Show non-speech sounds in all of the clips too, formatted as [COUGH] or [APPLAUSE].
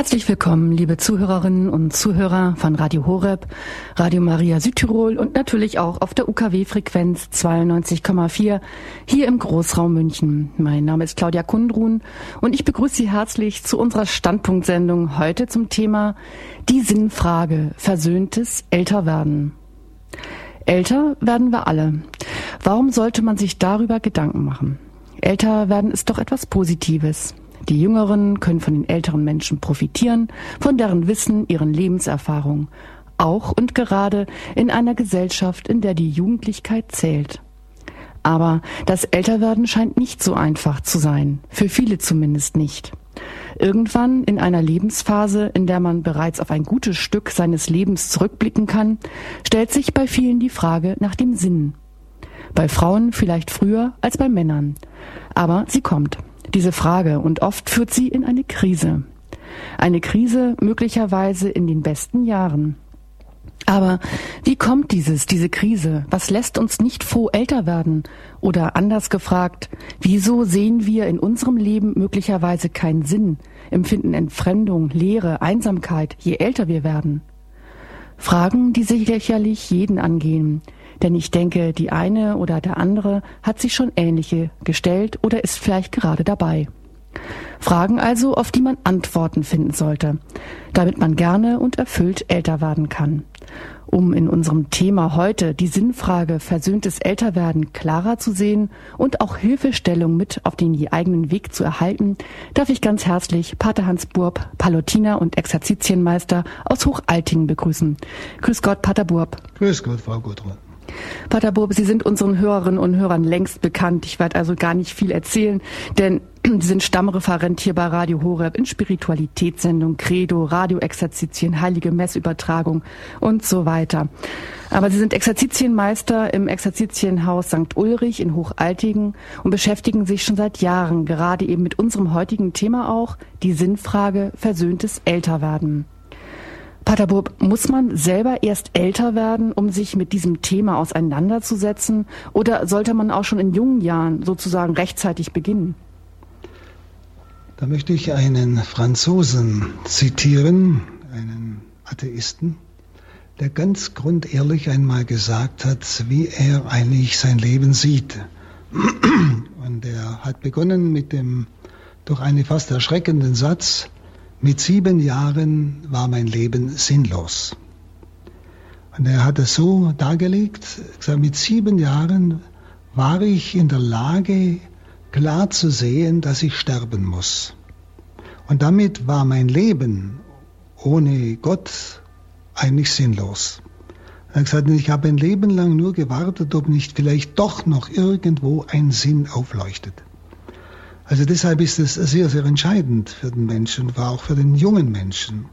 Herzlich willkommen, liebe Zuhörerinnen und Zuhörer von Radio Horeb, Radio Maria Südtirol und natürlich auch auf der UKW-Frequenz 92,4 hier im Großraum München. Mein Name ist Claudia Kundrun und ich begrüße Sie herzlich zu unserer Standpunktsendung heute zum Thema Die Sinnfrage Versöhntes Älterwerden. Älter werden wir alle. Warum sollte man sich darüber Gedanken machen? Älter werden ist doch etwas Positives. Die Jüngeren können von den älteren Menschen profitieren, von deren Wissen, ihren Lebenserfahrungen, auch und gerade in einer Gesellschaft, in der die Jugendlichkeit zählt. Aber das Älterwerden scheint nicht so einfach zu sein, für viele zumindest nicht. Irgendwann in einer Lebensphase, in der man bereits auf ein gutes Stück seines Lebens zurückblicken kann, stellt sich bei vielen die Frage nach dem Sinn. Bei Frauen vielleicht früher als bei Männern. Aber sie kommt diese Frage und oft führt sie in eine Krise. Eine Krise möglicherweise in den besten Jahren. Aber wie kommt dieses, diese Krise? Was lässt uns nicht froh älter werden? Oder anders gefragt, wieso sehen wir in unserem Leben möglicherweise keinen Sinn, empfinden Entfremdung, Leere, Einsamkeit, je älter wir werden? Fragen, die sicherlich jeden angehen, denn ich denke, die eine oder der andere hat sich schon ähnliche gestellt oder ist vielleicht gerade dabei. Fragen also, auf die man Antworten finden sollte, damit man gerne und erfüllt älter werden kann. Um in unserem Thema heute die Sinnfrage versöhntes Älterwerden klarer zu sehen und auch Hilfestellung mit auf den eigenen Weg zu erhalten, darf ich ganz herzlich Pater Hans Burb, Palutiner und Exerzitienmeister aus Hochaltingen begrüßen. Grüß Gott, Pater Burb. Grüß Gott, Frau Gudrun. Pater Burb, Sie sind unseren Hörerinnen und Hörern längst bekannt. Ich werde also gar nicht viel erzählen, denn [CLEARS THROAT] Sie sind Stammreferent hier bei Radio Horeb in Spiritualitätssendung, Credo, Radioexerzitien, Heilige Messübertragung und so weiter. Aber Sie sind Exerzitienmeister im Exerzitienhaus St. Ulrich in Hochaltigen und beschäftigen sich schon seit Jahren gerade eben mit unserem heutigen Thema auch, die Sinnfrage versöhntes Älterwerden. Pater Burb, muss man selber erst älter werden, um sich mit diesem Thema auseinanderzusetzen? Oder sollte man auch schon in jungen Jahren sozusagen rechtzeitig beginnen? Da möchte ich einen Franzosen zitieren, einen Atheisten, der ganz grundehrlich einmal gesagt hat, wie er eigentlich sein Leben sieht. Und er hat begonnen mit dem durch einen fast erschreckenden Satz, mit sieben Jahren war mein Leben sinnlos. Und er hat es so dargelegt, gesagt, mit sieben Jahren war ich in der Lage, klar zu sehen, dass ich sterben muss. Und damit war mein Leben ohne Gott eigentlich sinnlos. Er hat gesagt, ich habe ein Leben lang nur gewartet, ob nicht vielleicht doch noch irgendwo ein Sinn aufleuchtet. Also deshalb ist es sehr, sehr entscheidend für den Menschen, war auch für den jungen Menschen,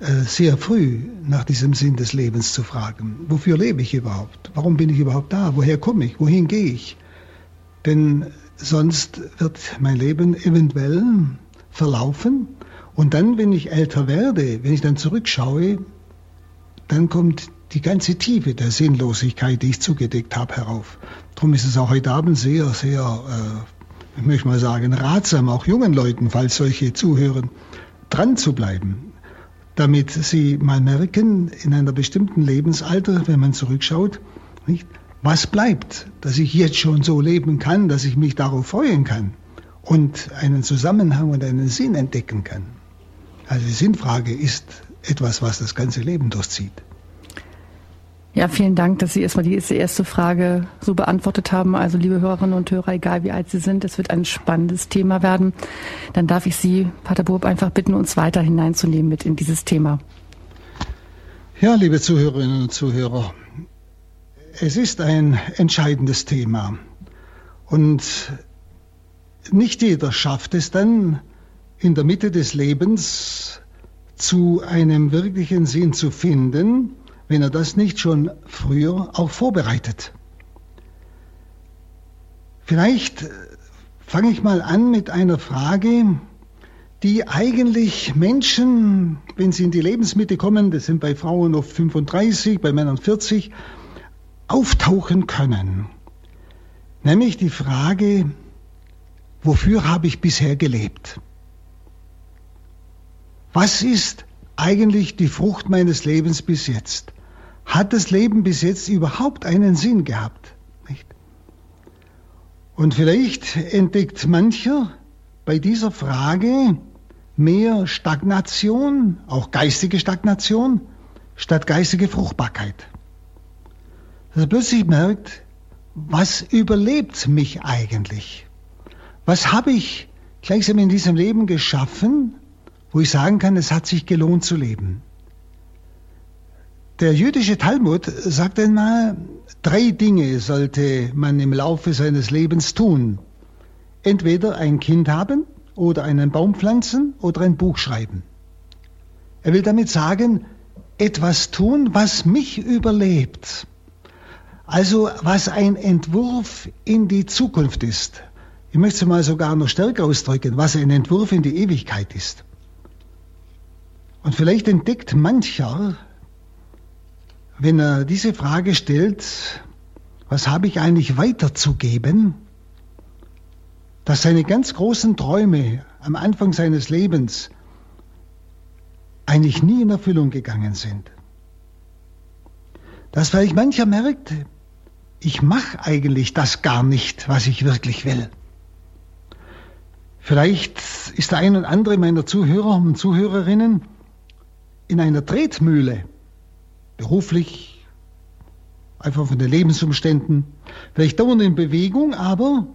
äh, sehr früh nach diesem Sinn des Lebens zu fragen. Wofür lebe ich überhaupt? Warum bin ich überhaupt da? Woher komme ich? Wohin gehe ich? Denn sonst wird mein Leben eventuell verlaufen. Und dann, wenn ich älter werde, wenn ich dann zurückschaue, dann kommt die ganze Tiefe der Sinnlosigkeit, die ich zugedeckt habe, herauf. Darum ist es auch heute Abend sehr, sehr äh, ich möchte mal sagen, ratsam, auch jungen Leuten, falls solche zuhören, dran zu bleiben, damit sie mal merken, in einer bestimmten Lebensalter, wenn man zurückschaut, nicht, was bleibt, dass ich jetzt schon so leben kann, dass ich mich darauf freuen kann und einen Zusammenhang und einen Sinn entdecken kann. Also die Sinnfrage ist etwas, was das ganze Leben durchzieht. Ja, vielen Dank, dass Sie erstmal die erste Frage so beantwortet haben. Also, liebe Hörerinnen und Hörer, egal wie alt Sie sind, es wird ein spannendes Thema werden. Dann darf ich Sie, Pater Burb, einfach bitten, uns weiter hineinzunehmen mit in dieses Thema. Ja, liebe Zuhörerinnen und Zuhörer, es ist ein entscheidendes Thema. Und nicht jeder schafft es dann, in der Mitte des Lebens zu einem wirklichen Sinn zu finden, wenn er das nicht schon früher auch vorbereitet. Vielleicht äh, fange ich mal an mit einer Frage, die eigentlich Menschen, wenn sie in die Lebensmitte kommen, das sind bei Frauen oft 35, bei Männern 40, auftauchen können. Nämlich die Frage, wofür habe ich bisher gelebt? Was ist eigentlich die Frucht meines Lebens bis jetzt? Hat das Leben bis jetzt überhaupt einen Sinn gehabt? Nicht? Und vielleicht entdeckt mancher bei dieser Frage mehr Stagnation, auch geistige Stagnation, statt geistige Fruchtbarkeit. Dass er plötzlich merkt, was überlebt mich eigentlich? Was habe ich gleichsam in diesem Leben geschaffen, wo ich sagen kann, es hat sich gelohnt zu leben? Der jüdische Talmud sagt einmal, drei Dinge sollte man im Laufe seines Lebens tun. Entweder ein Kind haben oder einen Baum pflanzen oder ein Buch schreiben. Er will damit sagen, etwas tun, was mich überlebt. Also was ein Entwurf in die Zukunft ist. Ich möchte es mal sogar noch stärker ausdrücken, was ein Entwurf in die Ewigkeit ist. Und vielleicht entdeckt mancher, wenn er diese Frage stellt, was habe ich eigentlich weiterzugeben, dass seine ganz großen Träume am Anfang seines Lebens eigentlich nie in Erfüllung gegangen sind. Dass vielleicht mancher merkt, ich mache eigentlich das gar nicht, was ich wirklich will. Vielleicht ist der ein und andere meiner Zuhörer und Zuhörerinnen in einer Tretmühle, beruflich, einfach von den Lebensumständen, vielleicht dauernd in Bewegung, aber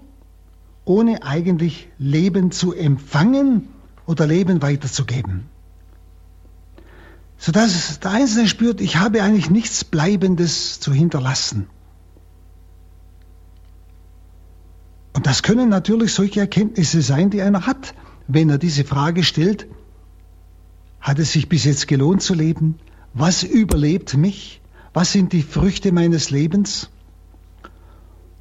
ohne eigentlich Leben zu empfangen oder Leben weiterzugeben. Sodass der Einzelne spürt, ich habe eigentlich nichts Bleibendes zu hinterlassen. Und das können natürlich solche Erkenntnisse sein, die einer hat, wenn er diese Frage stellt, hat es sich bis jetzt gelohnt zu leben? Was überlebt mich? Was sind die Früchte meines Lebens?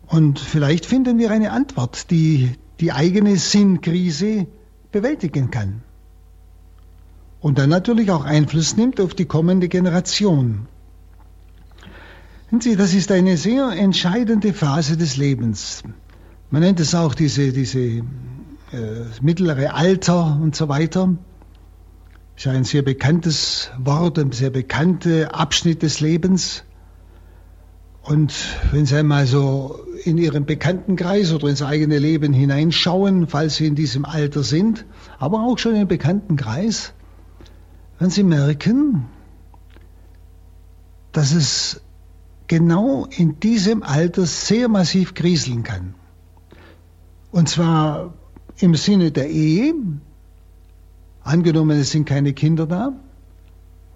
Und vielleicht finden wir eine Antwort, die die eigene Sinnkrise bewältigen kann. Und dann natürlich auch Einfluss nimmt auf die kommende Generation. Sie, das ist eine sehr entscheidende Phase des Lebens. Man nennt es auch diese, diese äh, mittlere Alter und so weiter. Ist ein sehr bekanntes Wort, ein sehr bekannter Abschnitt des Lebens. Und wenn Sie einmal so in Ihren Bekanntenkreis oder ins eigene Leben hineinschauen, falls Sie in diesem Alter sind, aber auch schon im Bekanntenkreis, werden Sie merken, dass es genau in diesem Alter sehr massiv kriseln kann. Und zwar im Sinne der Ehe, angenommen es sind keine Kinder da,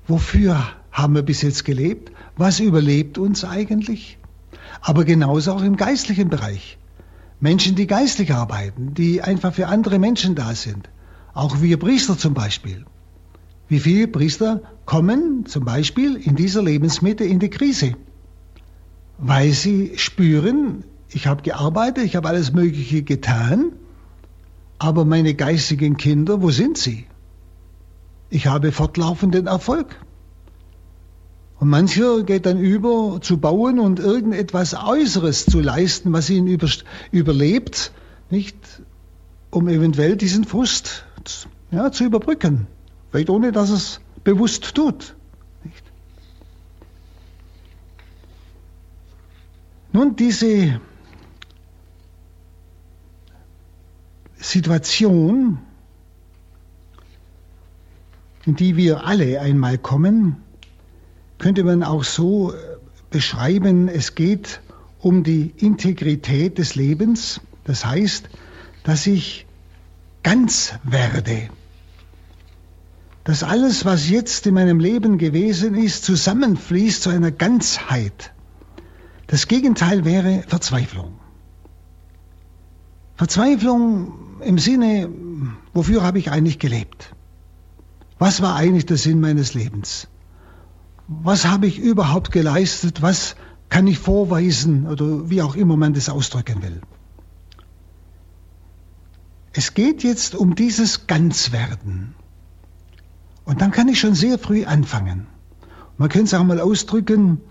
wofür haben wir bis jetzt gelebt? Was überlebt uns eigentlich? Aber genauso auch im geistlichen Bereich. Menschen, die geistlich arbeiten, die einfach für andere Menschen da sind. Auch wir Priester zum Beispiel. Wie viele Priester kommen zum Beispiel in dieser Lebensmitte in die Krise? Weil sie spüren, ich habe gearbeitet, ich habe alles Mögliche getan, aber meine geistigen Kinder, wo sind sie? Ich habe fortlaufenden Erfolg. Und mancher geht dann über zu bauen und irgendetwas Äußeres zu leisten, was ihn über, überlebt, nicht, um eventuell diesen Frust ja, zu überbrücken. Vielleicht ohne, dass es bewusst tut. Nicht? Nun, diese Situation, in die wir alle einmal kommen, könnte man auch so äh, beschreiben, es geht um die Integrität des Lebens, das heißt, dass ich ganz werde, dass alles, was jetzt in meinem Leben gewesen ist, zusammenfließt zu einer Ganzheit. Das Gegenteil wäre Verzweiflung. Verzweiflung im Sinne, wofür habe ich eigentlich gelebt? Was war eigentlich der Sinn meines Lebens? Was habe ich überhaupt geleistet? Was kann ich vorweisen oder wie auch immer man das ausdrücken will? Es geht jetzt um dieses Ganzwerden. Und dann kann ich schon sehr früh anfangen. Man könnte es auch mal ausdrücken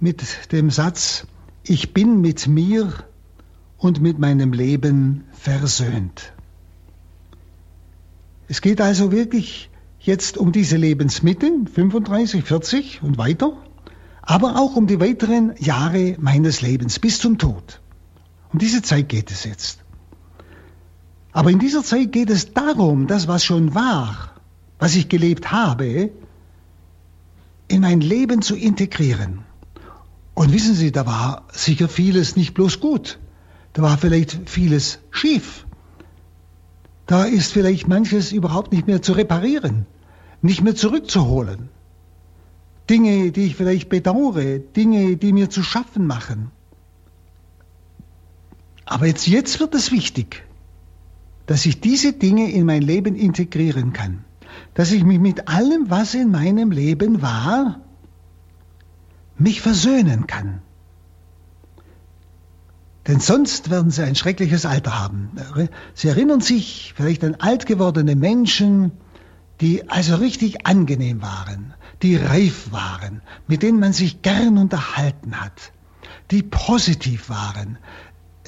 mit dem Satz, ich bin mit mir und mit meinem Leben versöhnt. Es geht also wirklich jetzt um diese Lebensmitte, 35, 40 und weiter, aber auch um die weiteren Jahre meines Lebens bis zum Tod. Um diese Zeit geht es jetzt. Aber in dieser Zeit geht es darum, das, was schon war, was ich gelebt habe, in mein Leben zu integrieren. Und wissen Sie, da war sicher vieles nicht bloß gut. Da war vielleicht vieles schief. Da ist vielleicht manches überhaupt nicht mehr zu reparieren, nicht mehr zurückzuholen. Dinge, die ich vielleicht bedauere, Dinge, die mir zu schaffen machen. Aber jetzt, jetzt wird es wichtig, dass ich diese Dinge in mein Leben integrieren kann. Dass ich mich mit allem, was in meinem Leben war, mich versöhnen kann. Denn sonst werden sie ein schreckliches Alter haben. Sie erinnern sich vielleicht an alt gewordene Menschen, die also richtig angenehm waren, die reif waren, mit denen man sich gern unterhalten hat, die positiv waren,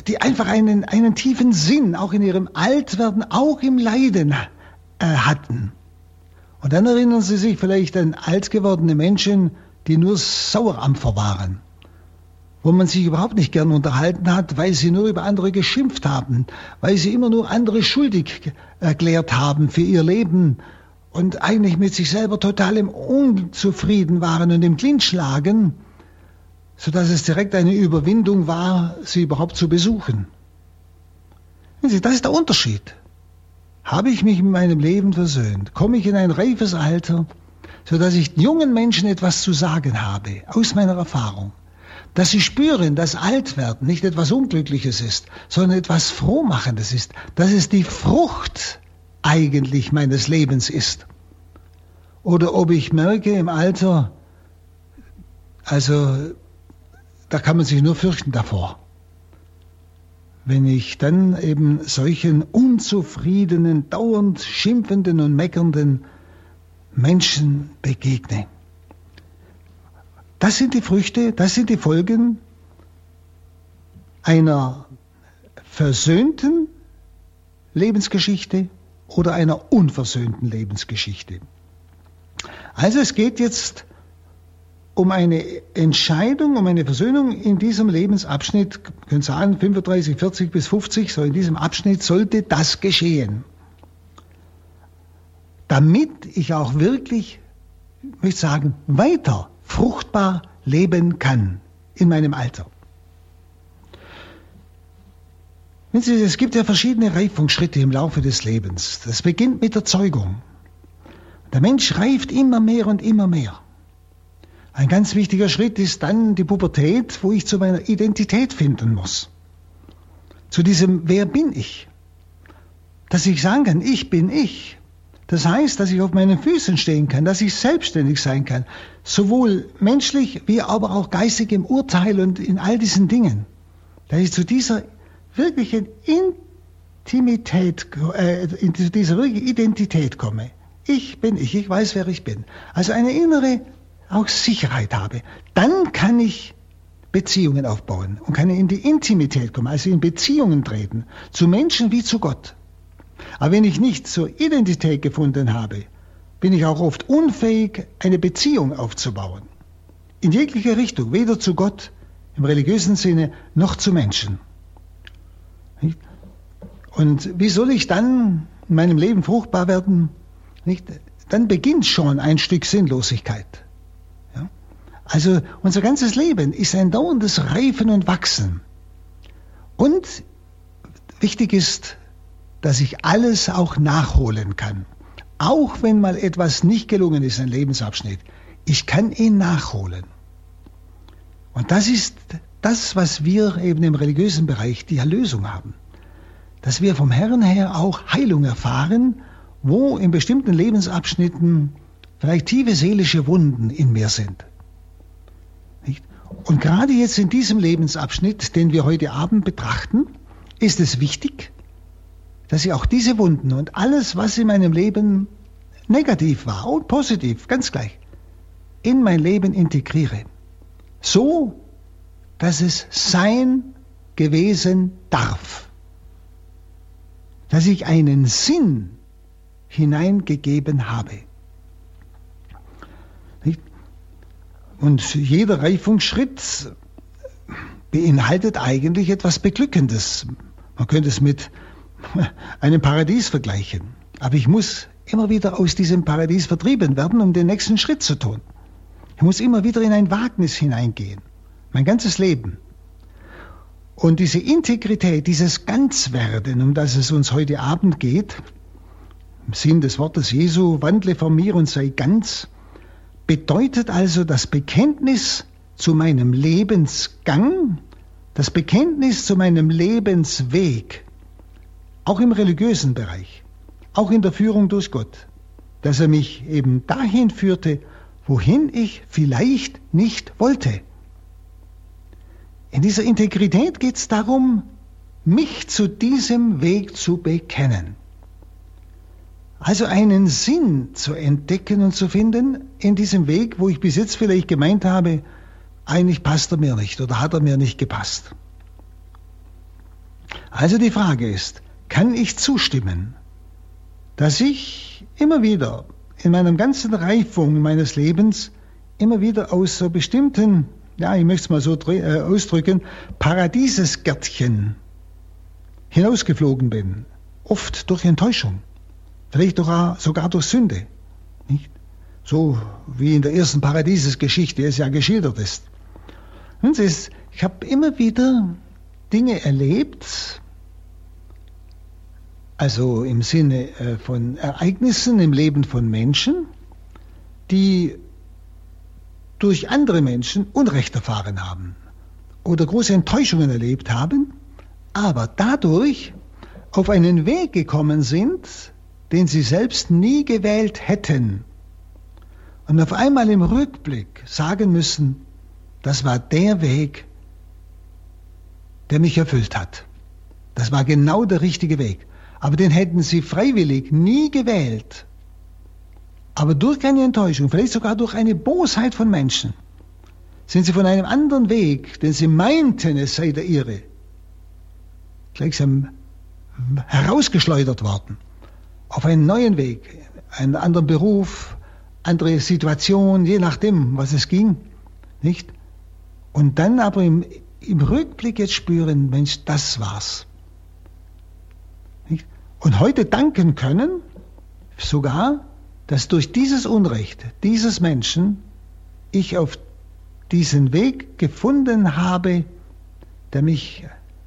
die einfach einen, einen tiefen Sinn auch in ihrem Altwerden, auch im Leiden äh, hatten. Und dann erinnern Sie sich vielleicht an alt gewordene Menschen, die nur Sauerampfer waren wo man sich überhaupt nicht gern unterhalten hat, weil sie nur über andere geschimpft haben, weil sie immer nur andere schuldig erklärt haben für ihr Leben und eigentlich mit sich selber total im Unzufrieden waren und im Clinch lagen, sodass es direkt eine Überwindung war, sie überhaupt zu besuchen. Das ist der Unterschied. Habe ich mich in meinem Leben versöhnt? Komme ich in ein reifes Alter, sodass ich jungen Menschen etwas zu sagen habe, aus meiner Erfahrung? Dass sie spüren, dass Altwerden nicht etwas Unglückliches ist, sondern etwas Frohmachendes ist, dass es die Frucht eigentlich meines Lebens ist. Oder ob ich merke im Alter, also da kann man sich nur fürchten davor. Wenn ich dann eben solchen unzufriedenen, dauernd schimpfenden und meckernden Menschen begegne. Das sind die Früchte, das sind die Folgen einer versöhnten Lebensgeschichte oder einer unversöhnten Lebensgeschichte. Also es geht jetzt um eine Entscheidung, um eine Versöhnung in diesem Lebensabschnitt, können sagen 35, 40 bis 50, so in diesem Abschnitt sollte das geschehen. Damit ich auch wirklich, ich möchte sagen, weiter fruchtbar leben kann in meinem Alter. Sie, es gibt ja verschiedene Reifungsschritte im Laufe des Lebens. Das beginnt mit der Zeugung. Der Mensch reift immer mehr und immer mehr. Ein ganz wichtiger Schritt ist dann die Pubertät, wo ich zu meiner Identität finden muss. Zu diesem Wer bin ich? Dass ich sagen kann, ich bin ich. Das heißt, dass ich auf meinen Füßen stehen kann, dass ich selbstständig sein kann, sowohl menschlich wie aber auch geistig im Urteil und in all diesen Dingen. Dass ich zu dieser wirklichen Intimität, äh, zu dieser wirklichen Identität komme. Ich bin ich, ich weiß, wer ich bin. Also eine innere auch Sicherheit habe. Dann kann ich Beziehungen aufbauen und kann in die Intimität kommen, also in Beziehungen treten, zu Menschen wie zu Gott. Aber wenn ich nicht zur Identität gefunden habe, bin ich auch oft unfähig, eine Beziehung aufzubauen. In jeglicher Richtung, weder zu Gott im religiösen Sinne noch zu Menschen. Und wie soll ich dann in meinem Leben fruchtbar werden? Dann beginnt schon ein Stück Sinnlosigkeit. Also unser ganzes Leben ist ein dauerndes Reifen und Wachsen. Und wichtig ist, dass ich alles auch nachholen kann. Auch wenn mal etwas nicht gelungen ist, ein Lebensabschnitt. Ich kann ihn nachholen. Und das ist das, was wir eben im religiösen Bereich die Erlösung haben. Dass wir vom Herrn her auch Heilung erfahren, wo in bestimmten Lebensabschnitten vielleicht tiefe seelische Wunden in mir sind. Und gerade jetzt in diesem Lebensabschnitt, den wir heute Abend betrachten, ist es wichtig, dass ich auch diese Wunden und alles, was in meinem Leben negativ war und positiv, ganz gleich, in mein Leben integriere. So, dass es sein gewesen darf. Dass ich einen Sinn hineingegeben habe. Und jeder Reifungsschritt beinhaltet eigentlich etwas Beglückendes. Man könnte es mit [LAUGHS] einem Paradies vergleichen. Aber ich muss immer wieder aus diesem Paradies vertrieben werden, um den nächsten Schritt zu tun. Ich muss immer wieder in ein Wagnis hineingehen. Mein ganzes Leben. Und diese Integrität, dieses Ganzwerden, um das es uns heute Abend geht, im Sinn des Wortes Jesu, wandle von mir und sei ganz, bedeutet also das Bekenntnis zu meinem Lebensgang, das Bekenntnis zu meinem Lebensweg, auch im religiösen Bereich, auch in der Führung durch Gott, dass er mich eben dahin führte, wohin ich vielleicht nicht wollte. In dieser Integrität geht es darum, mich zu diesem Weg zu bekennen. Also einen Sinn zu entdecken und zu finden in diesem Weg, wo ich bis jetzt vielleicht gemeint habe, eigentlich passt er mir nicht oder hat er mir nicht gepasst. Also die Frage ist, kann ich zustimmen, dass ich immer wieder in meinem ganzen Reifung meines Lebens immer wieder aus so bestimmten, ja, ich möchte es mal so äh, ausdrücken, Paradiesesgärtchen hinausgeflogen bin, oft durch Enttäuschung, vielleicht sogar durch Sünde, nicht? So wie in der ersten Paradiesesgeschichte es ja geschildert ist. Und ist, ich habe immer wieder Dinge erlebt, also im Sinne äh, von Ereignissen im Leben von Menschen, die durch andere Menschen Unrecht erfahren haben oder große Enttäuschungen erlebt haben, aber dadurch auf einen Weg gekommen sind, den sie selbst nie gewählt hätten. Und auf einmal im Rückblick sagen müssen, das war der Weg, der mich erfüllt hat. Das war genau der richtige Weg. Aber den hätten sie freiwillig nie gewählt. Aber durch eine Enttäuschung, vielleicht sogar durch eine Bosheit von Menschen, sind sie von einem anderen Weg, den sie meinten, es sei der ihre, gleichsam herausgeschleudert worden. Auf einen neuen Weg, einen anderen Beruf, andere Situation, je nachdem, was es ging. Nicht? Und dann aber im, im Rückblick jetzt spüren, Mensch, das war's. Und heute danken können, sogar, dass durch dieses Unrecht dieses Menschen ich auf diesen Weg gefunden habe, der mich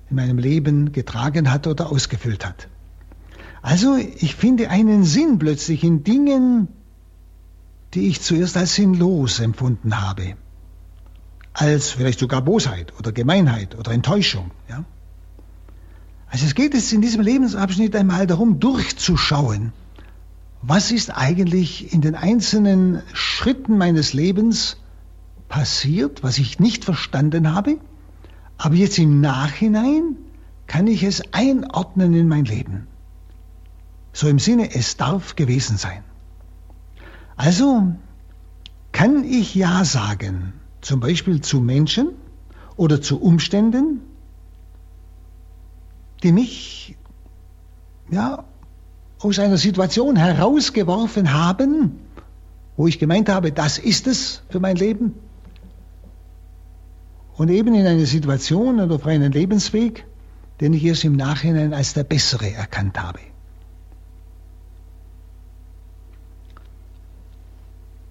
in meinem Leben getragen hat oder ausgefüllt hat. Also ich finde einen Sinn plötzlich in Dingen, die ich zuerst als sinnlos empfunden habe als vielleicht sogar Bosheit oder Gemeinheit oder Enttäuschung. Ja? Also es geht jetzt in diesem Lebensabschnitt einmal darum, durchzuschauen, was ist eigentlich in den einzelnen Schritten meines Lebens passiert, was ich nicht verstanden habe, aber jetzt im Nachhinein kann ich es einordnen in mein Leben. So im Sinne, es darf gewesen sein. Also kann ich Ja sagen zum Beispiel zu Menschen oder zu Umständen, die mich ja, aus einer Situation herausgeworfen haben, wo ich gemeint habe, das ist es für mein Leben. Und eben in eine Situation oder auf einen Lebensweg, den ich erst im Nachhinein als der bessere erkannt habe.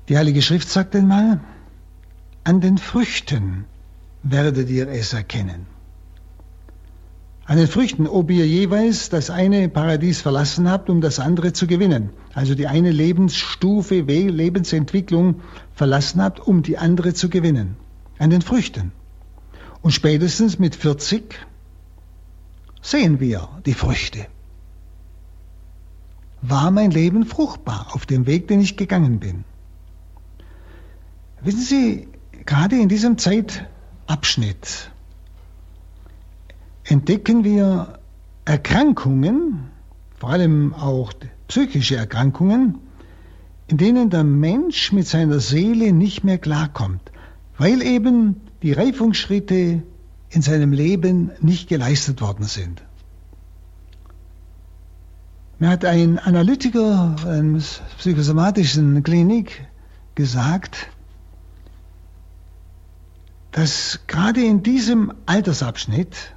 Die Heilige Schrift sagt einmal, an den Früchten werdet ihr es erkennen. An den Früchten, ob ihr jeweils das eine Paradies verlassen habt, um das andere zu gewinnen. Also die eine Lebensstufe, Lebensentwicklung verlassen habt, um die andere zu gewinnen. An den Früchten. Und spätestens mit 40 sehen wir die Früchte. War mein Leben fruchtbar auf dem Weg, den ich gegangen bin? Wissen Sie, Gerade in diesem Zeitabschnitt entdecken wir Erkrankungen, vor allem auch psychische Erkrankungen, in denen der Mensch mit seiner Seele nicht mehr klarkommt, weil eben die Reifungsschritte in seinem Leben nicht geleistet worden sind. Mir hat ein Analytiker einer psychosomatischen Klinik gesagt, dass gerade in diesem Altersabschnitt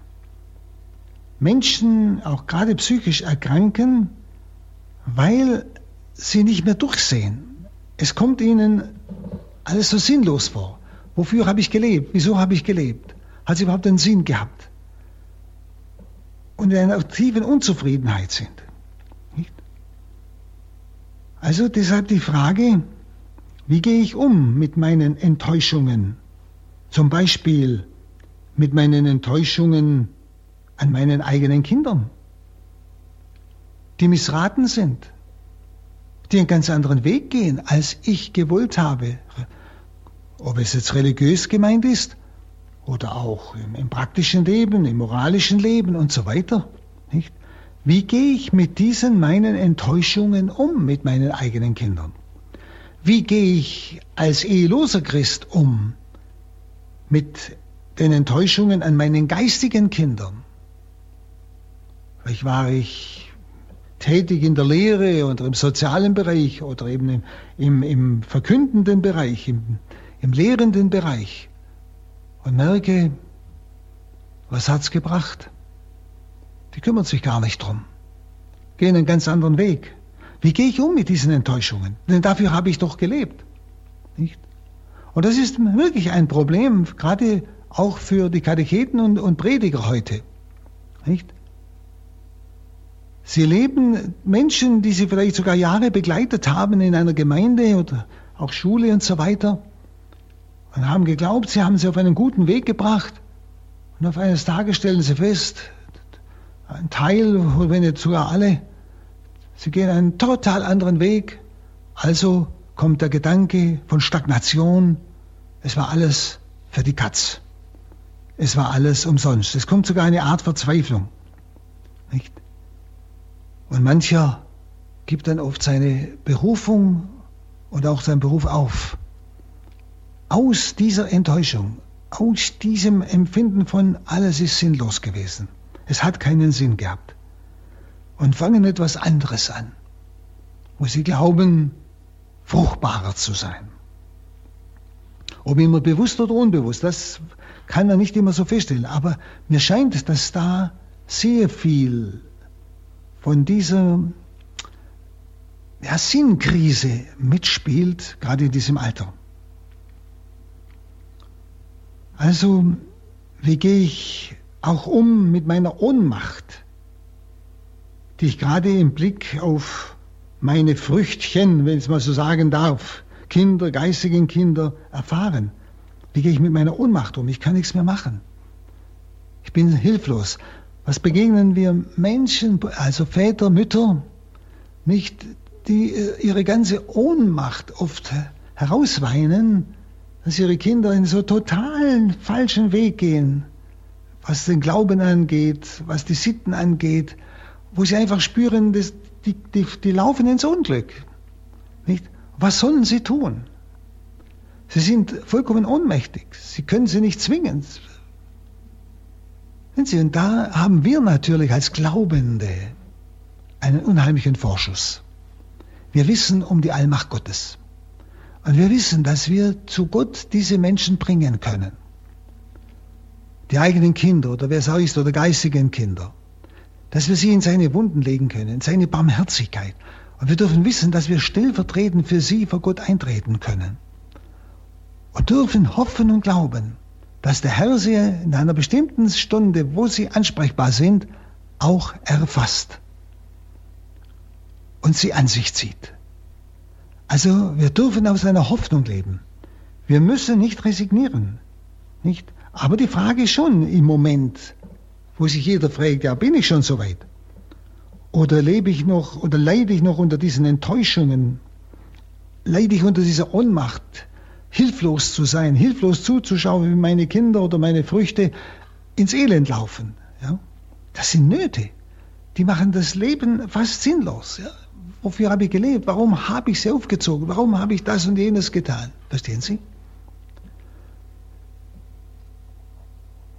Menschen auch gerade psychisch erkranken, weil sie nicht mehr durchsehen. Es kommt ihnen alles so sinnlos vor. Wofür habe ich gelebt? Wieso habe ich gelebt? Hat es überhaupt einen Sinn gehabt? Und in einer tiefen Unzufriedenheit sind. Nicht? Also deshalb die Frage, wie gehe ich um mit meinen Enttäuschungen? Zum Beispiel mit meinen Enttäuschungen an meinen eigenen Kindern, die missraten sind, die einen ganz anderen Weg gehen, als ich gewollt habe. Ob es jetzt religiös gemeint ist oder auch im, im praktischen Leben, im moralischen Leben und so weiter. Nicht? Wie gehe ich mit diesen meinen Enttäuschungen um, mit meinen eigenen Kindern? Wie gehe ich als eheloser Christ um mit den Enttäuschungen an meinen geistigen Kindern? Vielleicht war ich tätig in der Lehre oder im sozialen Bereich oder eben im, im, im verkündenden Bereich, im, im lehrenden Bereich und merke, was hat's gebracht? Die kümmern sich gar nicht drum, gehen einen ganz anderen Weg. Wie gehe ich um mit diesen Enttäuschungen? Denn dafür habe ich doch gelebt. Nicht? Und das ist wirklich ein Problem, gerade auch für die Katecheten und, und Prediger heute. Nicht? Sie leben Menschen, die sie vielleicht sogar Jahre begleitet haben in einer Gemeinde oder auch Schule und so weiter und haben geglaubt, sie haben sie auf einen guten Weg gebracht und auf eines Tages stellen sie fest, ein Teil, wenn nicht sogar alle, sie gehen einen total anderen Weg. Also kommt der Gedanke von Stagnation, es war alles für die Katz. Es war alles umsonst. Es kommt sogar eine Art Verzweiflung. Nicht? Und mancher gibt dann oft seine Berufung und auch seinen Beruf auf. Aus dieser Enttäuschung, aus diesem Empfinden von alles ist sinnlos gewesen. Es hat keinen Sinn gehabt. Und fangen etwas anderes an, wo sie glauben, fruchtbarer zu sein. Ob immer bewusst oder unbewusst, das kann man nicht immer so feststellen. Aber mir scheint, dass da sehr viel von dieser ja, Sinnkrise mitspielt, gerade in diesem Alter. Also, wie gehe ich auch um mit meiner Ohnmacht, die ich gerade im Blick auf meine Früchtchen, wenn ich es mal so sagen darf, Kinder, geistigen Kinder erfahren? Wie gehe ich mit meiner Ohnmacht um? Ich kann nichts mehr machen. Ich bin hilflos. Was begegnen wir Menschen, also Väter, Mütter, nicht, die äh, ihre ganze Ohnmacht oft herausweinen, dass ihre Kinder in so totalen falschen Weg gehen, was den Glauben angeht, was die Sitten angeht, wo sie einfach spüren, dass die, die, die laufen ins Unglück. Nicht? Was sollen sie tun? Sie sind vollkommen ohnmächtig. Sie können sie nicht zwingen. Sie, und da haben wir natürlich als Glaubende einen unheimlichen Vorschuss. Wir wissen um die Allmacht Gottes. Und wir wissen, dass wir zu Gott diese Menschen bringen können. Die eigenen Kinder oder wer es auch ist, oder geistigen Kinder. Dass wir sie in seine Wunden legen können, in seine Barmherzigkeit. Und wir dürfen wissen, dass wir stellvertretend für sie vor Gott eintreten können. Und dürfen hoffen und glauben, dass der Herr sie in einer bestimmten Stunde, wo sie ansprechbar sind, auch erfasst und sie an sich zieht. Also wir dürfen aus einer Hoffnung leben. Wir müssen nicht resignieren, nicht? Aber die Frage ist schon im Moment, wo sich jeder fragt, ja, bin ich schon so weit? Oder lebe ich noch, oder leide ich noch unter diesen Enttäuschungen? Leide ich unter dieser Ohnmacht? Hilflos zu sein, hilflos zuzuschauen, wie meine Kinder oder meine Früchte ins Elend laufen. Ja? Das sind Nöte. Die machen das Leben fast sinnlos. Ja? Wofür habe ich gelebt? Warum habe ich sie aufgezogen? Warum habe ich das und jenes getan? Verstehen Sie?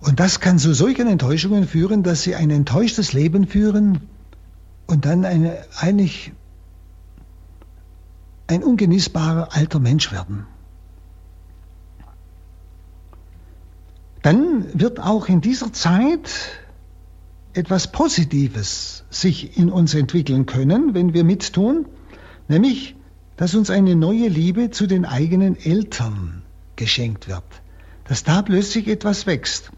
Und das kann zu solchen Enttäuschungen führen, dass sie ein enttäuschtes Leben führen und dann eine, eigentlich ein ungenießbarer alter Mensch werden. Dann wird auch in dieser Zeit etwas Positives sich in uns entwickeln können, wenn wir mittun, nämlich, dass uns eine neue Liebe zu den eigenen Eltern geschenkt wird, dass da plötzlich etwas wächst.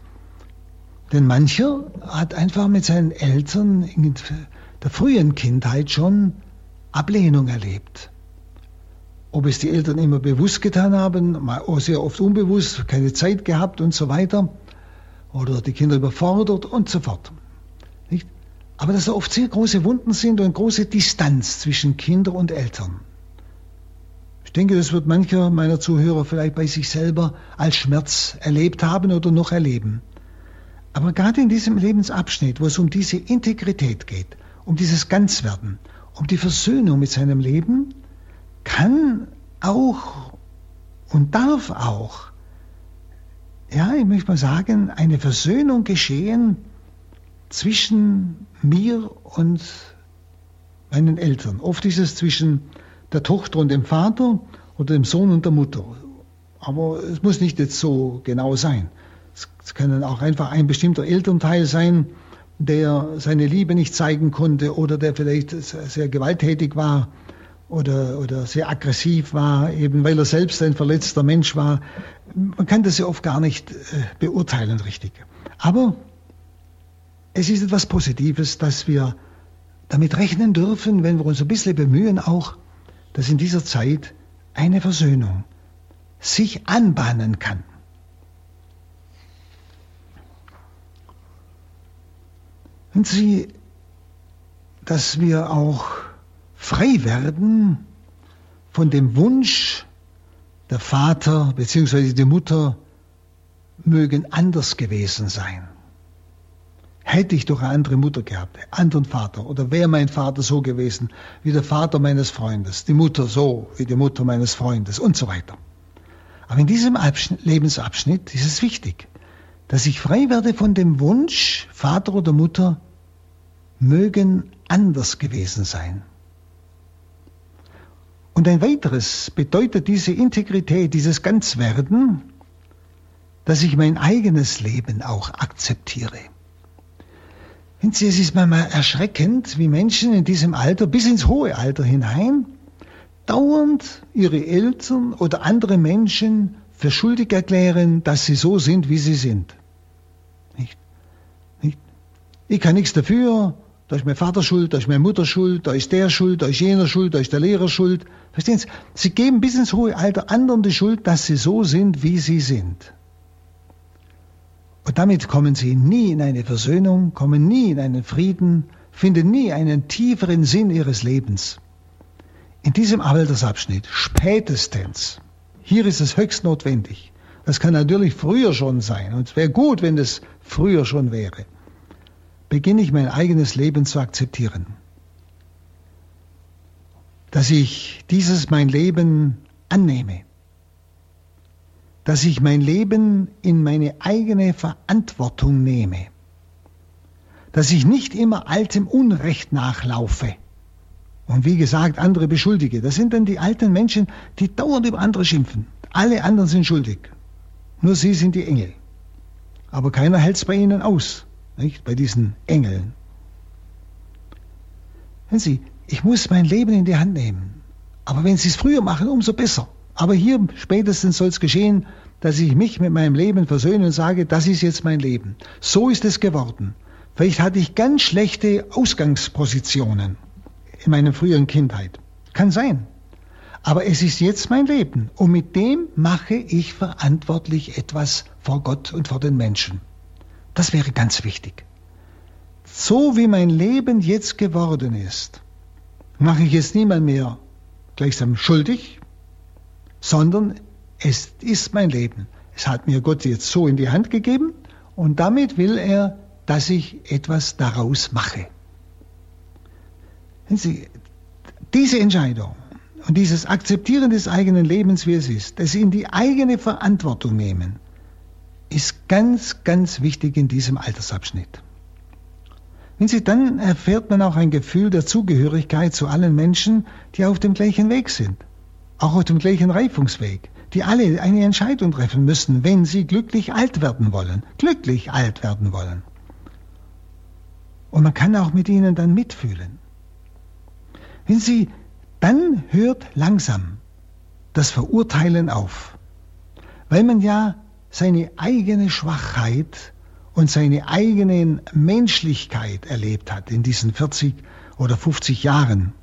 Denn mancher hat einfach mit seinen Eltern in der frühen Kindheit schon Ablehnung erlebt. Ob es die Eltern immer bewusst getan haben, sehr oft unbewusst, keine Zeit gehabt und so weiter, oder die Kinder überfordert und so fort. Nicht? Aber dass da oft sehr große Wunden sind und große Distanz zwischen Kinder und Eltern. Ich denke, das wird mancher meiner Zuhörer vielleicht bei sich selber als Schmerz erlebt haben oder noch erleben. Aber gerade in diesem Lebensabschnitt, wo es um diese Integrität geht, um dieses Ganzwerden, um die Versöhnung mit seinem Leben, kann auch und darf auch, ja, ich möchte mal sagen, eine Versöhnung geschehen zwischen mir und meinen Eltern. Oft ist es zwischen der Tochter und dem Vater oder dem Sohn und der Mutter. Aber es muss nicht jetzt so genau sein. Es kann auch einfach ein bestimmter Elternteil sein, der seine Liebe nicht zeigen konnte oder der vielleicht sehr gewalttätig war oder, oder sehr aggressiv war, eben weil er selbst ein verletzter Mensch war. Man kann das ja oft gar nicht äh, beurteilen richtig. Aber es ist etwas Positives, dass wir damit rechnen dürfen, wenn wir uns ein bisschen bemühen, auch, dass in dieser Zeit eine Versöhnung sich anbahnen kann. Und Sie, dass wir auch frei werden von dem Wunsch, der Vater bzw. die Mutter mögen anders gewesen sein. Hätte ich doch eine andere Mutter gehabt, einen anderen Vater, oder wäre mein Vater so gewesen wie der Vater meines Freundes, die Mutter so wie die Mutter meines Freundes und so weiter. Aber in diesem Abschnitt, Lebensabschnitt ist es wichtig, dass ich frei werde von dem Wunsch, Vater oder Mutter mögen anders gewesen sein. Und ein weiteres bedeutet diese Integrität, dieses Ganzwerden, dass ich mein eigenes Leben auch akzeptiere. es ist manchmal erschreckend, wie Menschen in diesem Alter, bis ins hohe Alter hinein, dauernd ihre Eltern oder andere Menschen für schuldig erklären, dass sie so sind, wie sie sind. Nicht? Nicht? Ich kann nichts dafür, da ist mein Vater schuld, da ist meine Mutter schuld, da ist der schuld, da ist jener schuld, da ist der Lehrer schuld. Verstehen Sie? Sie geben bis ins hohe Alter anderen die Schuld, dass sie so sind, wie sie sind. Und damit kommen sie nie in eine Versöhnung, kommen nie in einen Frieden, finden nie einen tieferen Sinn ihres Lebens. In diesem Altersabschnitt, spätestens, hier ist es höchst notwendig. Das kann natürlich früher schon sein und es wäre gut, wenn es früher schon wäre beginne ich mein eigenes Leben zu akzeptieren. Dass ich dieses mein Leben annehme. Dass ich mein Leben in meine eigene Verantwortung nehme. Dass ich nicht immer altem Unrecht nachlaufe. Und wie gesagt, andere beschuldige. Das sind dann die alten Menschen, die dauernd über andere schimpfen. Alle anderen sind schuldig. Nur sie sind die Engel. Aber keiner hält es bei ihnen aus nicht? bei diesen Engeln. Wenn Sie, ich muss mein Leben in die Hand nehmen. Aber wenn Sie es früher machen, umso besser. Aber hier spätestens soll es geschehen, dass ich mich mit meinem Leben versöhne und sage, das ist jetzt mein Leben. So ist es geworden. Vielleicht hatte ich ganz schlechte Ausgangspositionen in meiner früheren Kindheit. Kann sein. Aber es ist jetzt mein Leben und mit dem mache ich verantwortlich etwas vor Gott und vor den Menschen. Das wäre ganz wichtig. So wie mein Leben jetzt geworden ist, mache ich es niemand mehr gleichsam schuldig, sondern es ist mein Leben. Es hat mir Gott jetzt so in die Hand gegeben und damit will er, dass ich etwas daraus mache. Sie, diese Entscheidung und dieses Akzeptieren des eigenen Lebens, wie es ist, das in die eigene Verantwortung nehmen, ist ganz, ganz wichtig in diesem Altersabschnitt. Wenn Sie dann erfährt man auch ein Gefühl der Zugehörigkeit zu allen Menschen, die auf dem gleichen Weg sind, auch auf dem gleichen Reifungsweg, die alle eine Entscheidung treffen müssen, wenn sie glücklich alt werden wollen. Glücklich alt werden wollen. Und man kann auch mit ihnen dann mitfühlen. Wenn sie, dann hört langsam das Verurteilen auf. Weil man ja seine eigene Schwachheit und seine eigene Menschlichkeit erlebt hat in diesen 40 oder 50 Jahren.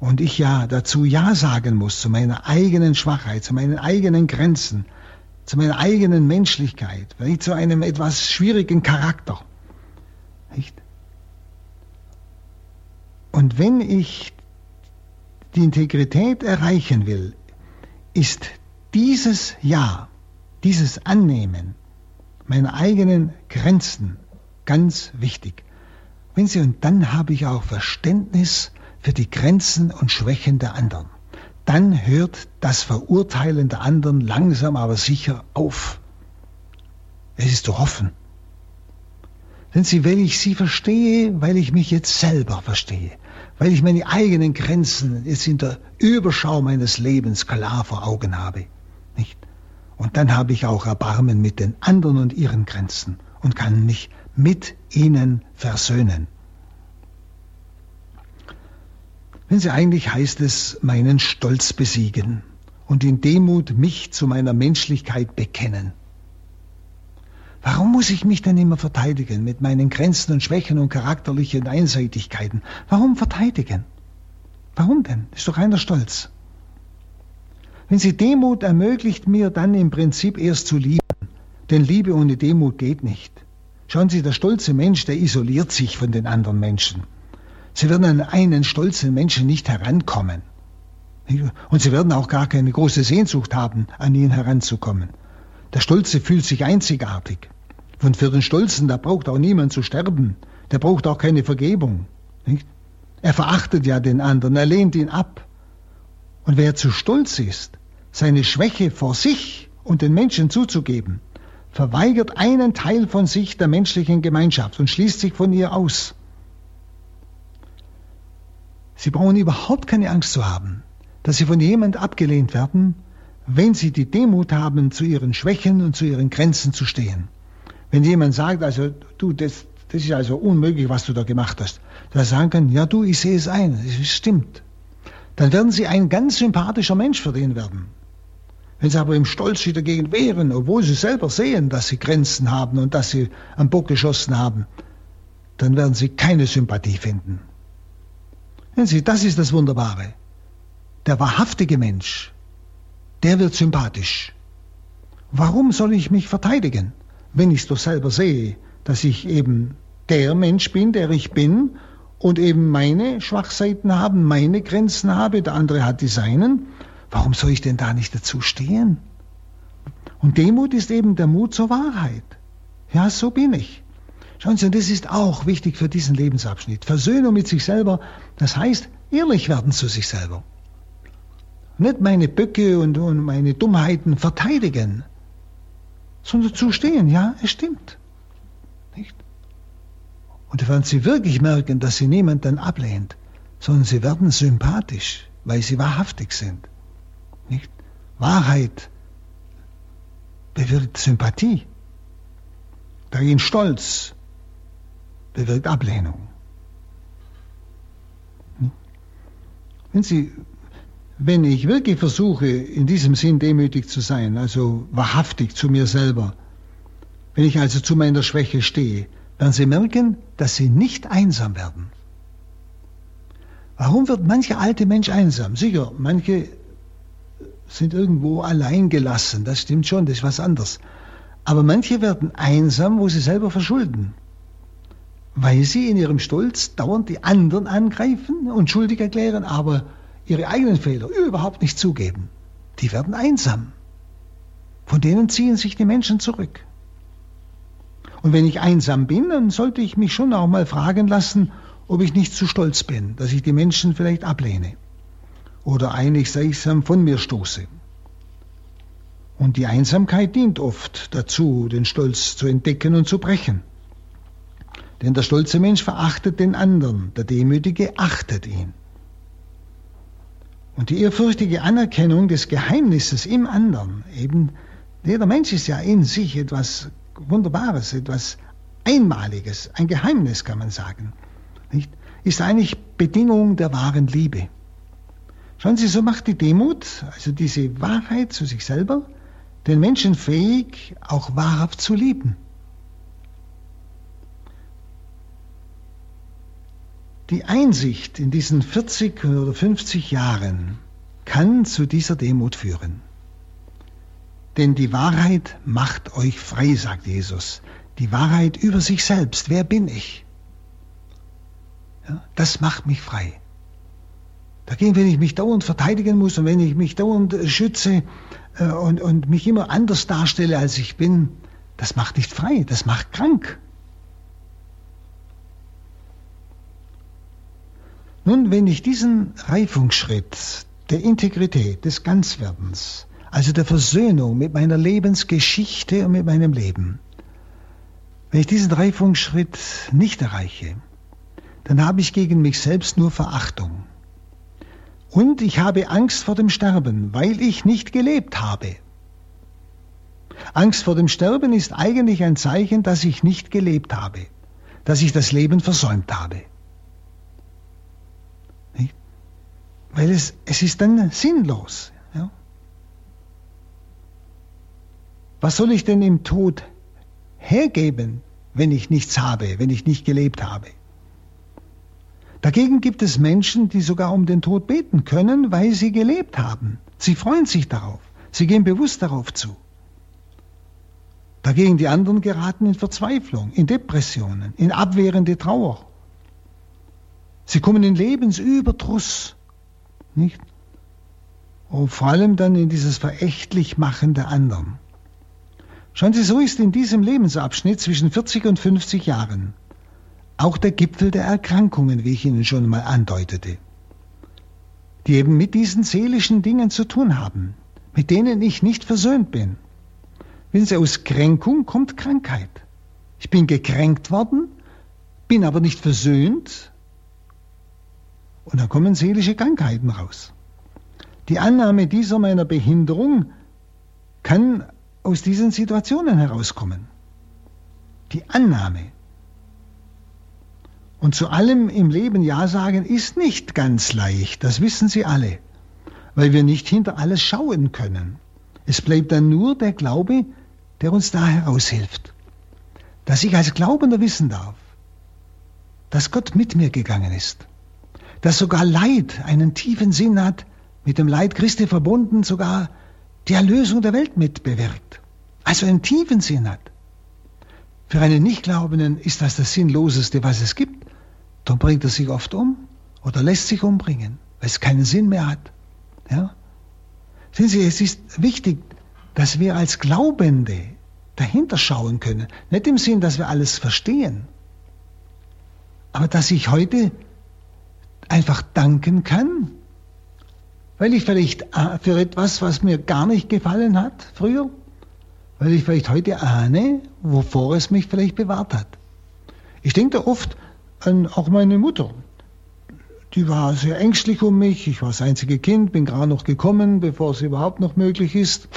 Und ich ja dazu Ja sagen muss zu meiner eigenen Schwachheit, zu meinen eigenen Grenzen, zu meiner eigenen Menschlichkeit, vielleicht zu einem etwas schwierigen Charakter. Nicht? Und wenn ich die Integrität erreichen will, ist dieses Ja, dieses Annehmen meiner eigenen Grenzen ganz wichtig. Wenn Sie, und dann habe ich auch Verständnis für die Grenzen und Schwächen der anderen. Dann hört das Verurteilen der anderen langsam aber sicher auf. Es ist zu hoffen. Denn Sie, weil ich Sie verstehe, weil ich mich jetzt selber verstehe, weil ich meine eigenen Grenzen jetzt in der Überschau meines Lebens klar vor Augen habe. Und dann habe ich auch Erbarmen mit den anderen und ihren Grenzen und kann mich mit ihnen versöhnen. Wenn sie eigentlich heißt es, meinen Stolz besiegen und in Demut mich zu meiner Menschlichkeit bekennen. Warum muss ich mich denn immer verteidigen mit meinen Grenzen und Schwächen und charakterlichen Einseitigkeiten? Warum verteidigen? Warum denn? Ist doch einer stolz. Wenn sie Demut ermöglicht mir dann im Prinzip erst zu lieben, denn Liebe ohne Demut geht nicht. Schauen Sie, der stolze Mensch, der isoliert sich von den anderen Menschen. Sie werden an einen stolzen Menschen nicht herankommen. Und sie werden auch gar keine große Sehnsucht haben, an ihn heranzukommen. Der Stolze fühlt sich einzigartig. Und für den Stolzen, da braucht auch niemand zu sterben. Der braucht auch keine Vergebung. Er verachtet ja den anderen, er lehnt ihn ab. Und wer zu stolz ist, seine Schwäche vor sich und den Menschen zuzugeben, verweigert einen Teil von sich der menschlichen Gemeinschaft und schließt sich von ihr aus. Sie brauchen überhaupt keine Angst zu haben, dass sie von jemand abgelehnt werden, wenn sie die Demut haben, zu ihren Schwächen und zu ihren Grenzen zu stehen. Wenn jemand sagt, also du, das, das ist also unmöglich, was du da gemacht hast, dann sagen können, ja du, ich sehe es ein, es stimmt. Dann werden sie ein ganz sympathischer Mensch für den werden. Wenn sie aber im Stolz sich dagegen wehren, obwohl sie selber sehen, dass sie Grenzen haben und dass sie am Bock geschossen haben, dann werden sie keine Sympathie finden. Sehen Sie, das ist das Wunderbare. Der wahrhaftige Mensch, der wird sympathisch. Warum soll ich mich verteidigen? wenn ich es doch selber sehe, dass ich eben der Mensch bin, der ich bin und eben meine Schwachseiten haben, meine Grenzen habe, der andere hat die seinen, warum soll ich denn da nicht dazu stehen? Und Demut ist eben der Mut zur Wahrheit. Ja, so bin ich. Schauen Sie, und das ist auch wichtig für diesen Lebensabschnitt. Versöhnung mit sich selber, das heißt, ehrlich werden zu sich selber. Nicht meine Böcke und, und meine Dummheiten verteidigen, sondern zu stehen, ja, es stimmt. Und werden sie wirklich merken, dass sie niemanden ablehnt, sondern sie werden sympathisch, weil sie wahrhaftig sind. Nicht? Wahrheit bewirkt Sympathie. Darin Stolz bewirkt Ablehnung. Wenn Sie wenn ich wirklich versuche, in diesem Sinn demütig zu sein, also wahrhaftig zu mir selber, wenn ich also zu meiner Schwäche stehe, werden Sie merken, dass Sie nicht einsam werden. Warum wird mancher alte Mensch einsam? Sicher, manche sind irgendwo allein gelassen, das stimmt schon, das ist was anderes. Aber manche werden einsam, wo sie selber verschulden, weil sie in ihrem Stolz dauernd die anderen angreifen und schuldig erklären, aber ihre eigenen Fehler überhaupt nicht zugeben, die werden einsam. Von denen ziehen sich die Menschen zurück. Und wenn ich einsam bin, dann sollte ich mich schon auch mal fragen lassen, ob ich nicht zu stolz bin, dass ich die Menschen vielleicht ablehne oder einig seltsam von mir stoße. Und die Einsamkeit dient oft dazu, den Stolz zu entdecken und zu brechen. Denn der stolze Mensch verachtet den anderen, der Demütige achtet ihn. Und die ehrfürchtige Anerkennung des Geheimnisses im anderen, eben, jeder Mensch ist ja in sich etwas Wunderbares, etwas Einmaliges, ein Geheimnis kann man sagen, nicht? ist eigentlich Bedingung der wahren Liebe. Schauen Sie, so macht die Demut, also diese Wahrheit zu sich selber, den Menschen fähig, auch wahrhaft zu lieben. Die Einsicht in diesen 40 oder 50 Jahren kann zu dieser Demut führen. Denn die Wahrheit macht euch frei, sagt Jesus. Die Wahrheit über sich selbst. Wer bin ich? Ja, das macht mich frei. Dagegen, wenn ich mich dauernd verteidigen muss und wenn ich mich dauernd schütze äh, und, und mich immer anders darstelle, als ich bin, das macht nicht frei, das macht krank. Nun, wenn ich diesen Reifungsschritt der Integrität, des Ganzwerdens, also der Versöhnung mit meiner Lebensgeschichte und mit meinem Leben, wenn ich diesen Reifungsschritt nicht erreiche, dann habe ich gegen mich selbst nur Verachtung. Und ich habe Angst vor dem Sterben, weil ich nicht gelebt habe. Angst vor dem Sterben ist eigentlich ein Zeichen, dass ich nicht gelebt habe, dass ich das Leben versäumt habe. Weil es, es ist dann sinnlos. Ja? Was soll ich denn im Tod hergeben, wenn ich nichts habe, wenn ich nicht gelebt habe? Dagegen gibt es Menschen, die sogar um den Tod beten können, weil sie gelebt haben. Sie freuen sich darauf. Sie gehen bewusst darauf zu. Dagegen die anderen geraten in Verzweiflung, in Depressionen, in abwehrende Trauer. Sie kommen in Lebensüberdruss nicht? Und vor allem dann in dieses verächtlich Machen der anderen. Schauen Sie, so ist in diesem Lebensabschnitt zwischen 40 und 50 Jahren auch der Gipfel der Erkrankungen, wie ich Ihnen schon mal andeutete, die eben mit diesen seelischen Dingen zu tun haben, mit denen ich nicht versöhnt bin. Wissen Sie, aus Kränkung kommt Krankheit. Ich bin gekränkt worden, bin aber nicht versöhnt, und dann kommen seelische Krankheiten raus. Die Annahme dieser meiner Behinderung kann aus diesen Situationen herauskommen. Die Annahme. Und zu allem im Leben Ja sagen ist nicht ganz leicht, das wissen Sie alle, weil wir nicht hinter alles schauen können. Es bleibt dann nur der Glaube, der uns da heraushilft. Dass ich als Glaubender wissen darf, dass Gott mit mir gegangen ist dass sogar Leid einen tiefen Sinn hat, mit dem Leid Christi verbunden sogar die Erlösung der Welt mitbewirkt. Also einen tiefen Sinn hat. Für einen Nichtglaubenden ist das das Sinnloseste, was es gibt. Dann bringt er sich oft um oder lässt sich umbringen, weil es keinen Sinn mehr hat. Ja? Sehen Sie, es ist wichtig, dass wir als Glaubende dahinter schauen können. Nicht im Sinn, dass wir alles verstehen, aber dass ich heute einfach danken kann, weil ich vielleicht äh, für etwas, was mir gar nicht gefallen hat früher, weil ich vielleicht heute ahne, wovor es mich vielleicht bewahrt hat. Ich denke da oft an auch meine Mutter. Die war sehr ängstlich um mich. Ich war das einzige Kind, bin gerade noch gekommen, bevor es überhaupt noch möglich ist.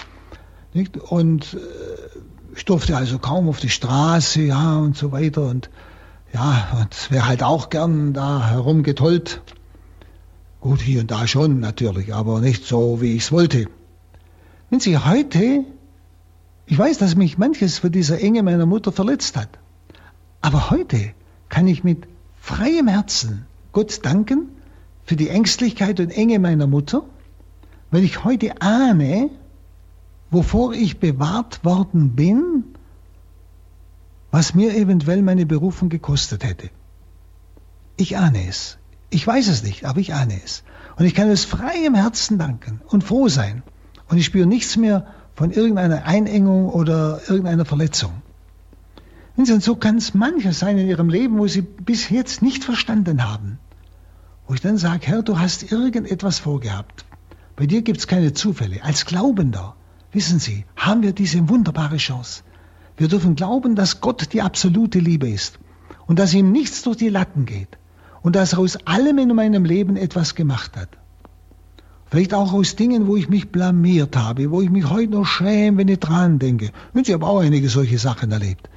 Und äh, ich durfte also kaum auf die Straße, ja, und so weiter. Und ja, und wäre halt auch gern da herumgetollt. Gut, hier und da schon natürlich, aber nicht so, wie ich es wollte. Wenn Sie heute, ich weiß, dass mich manches von dieser Enge meiner Mutter verletzt hat, aber heute kann ich mit freiem Herzen Gott danken für die Ängstlichkeit und Enge meiner Mutter, weil ich heute ahne, wovor ich bewahrt worden bin was mir eventuell meine Berufung gekostet hätte. Ich ahne es. Ich weiß es nicht, aber ich ahne es. Und ich kann es frei im Herzen danken und froh sein. Und ich spüre nichts mehr von irgendeiner Einengung oder irgendeiner Verletzung. Und so kann es manches sein in ihrem Leben, wo sie bis jetzt nicht verstanden haben. Wo ich dann sage, Herr, du hast irgendetwas vorgehabt. Bei dir gibt es keine Zufälle. Als Glaubender, wissen Sie, haben wir diese wunderbare Chance. Wir dürfen glauben, dass Gott die absolute Liebe ist und dass ihm nichts durch die Latten geht und dass er aus allem in meinem Leben etwas gemacht hat. Vielleicht auch aus Dingen, wo ich mich blamiert habe, wo ich mich heute noch schäme, wenn ich dran denke. Und ich habe auch einige solche Sachen erlebt.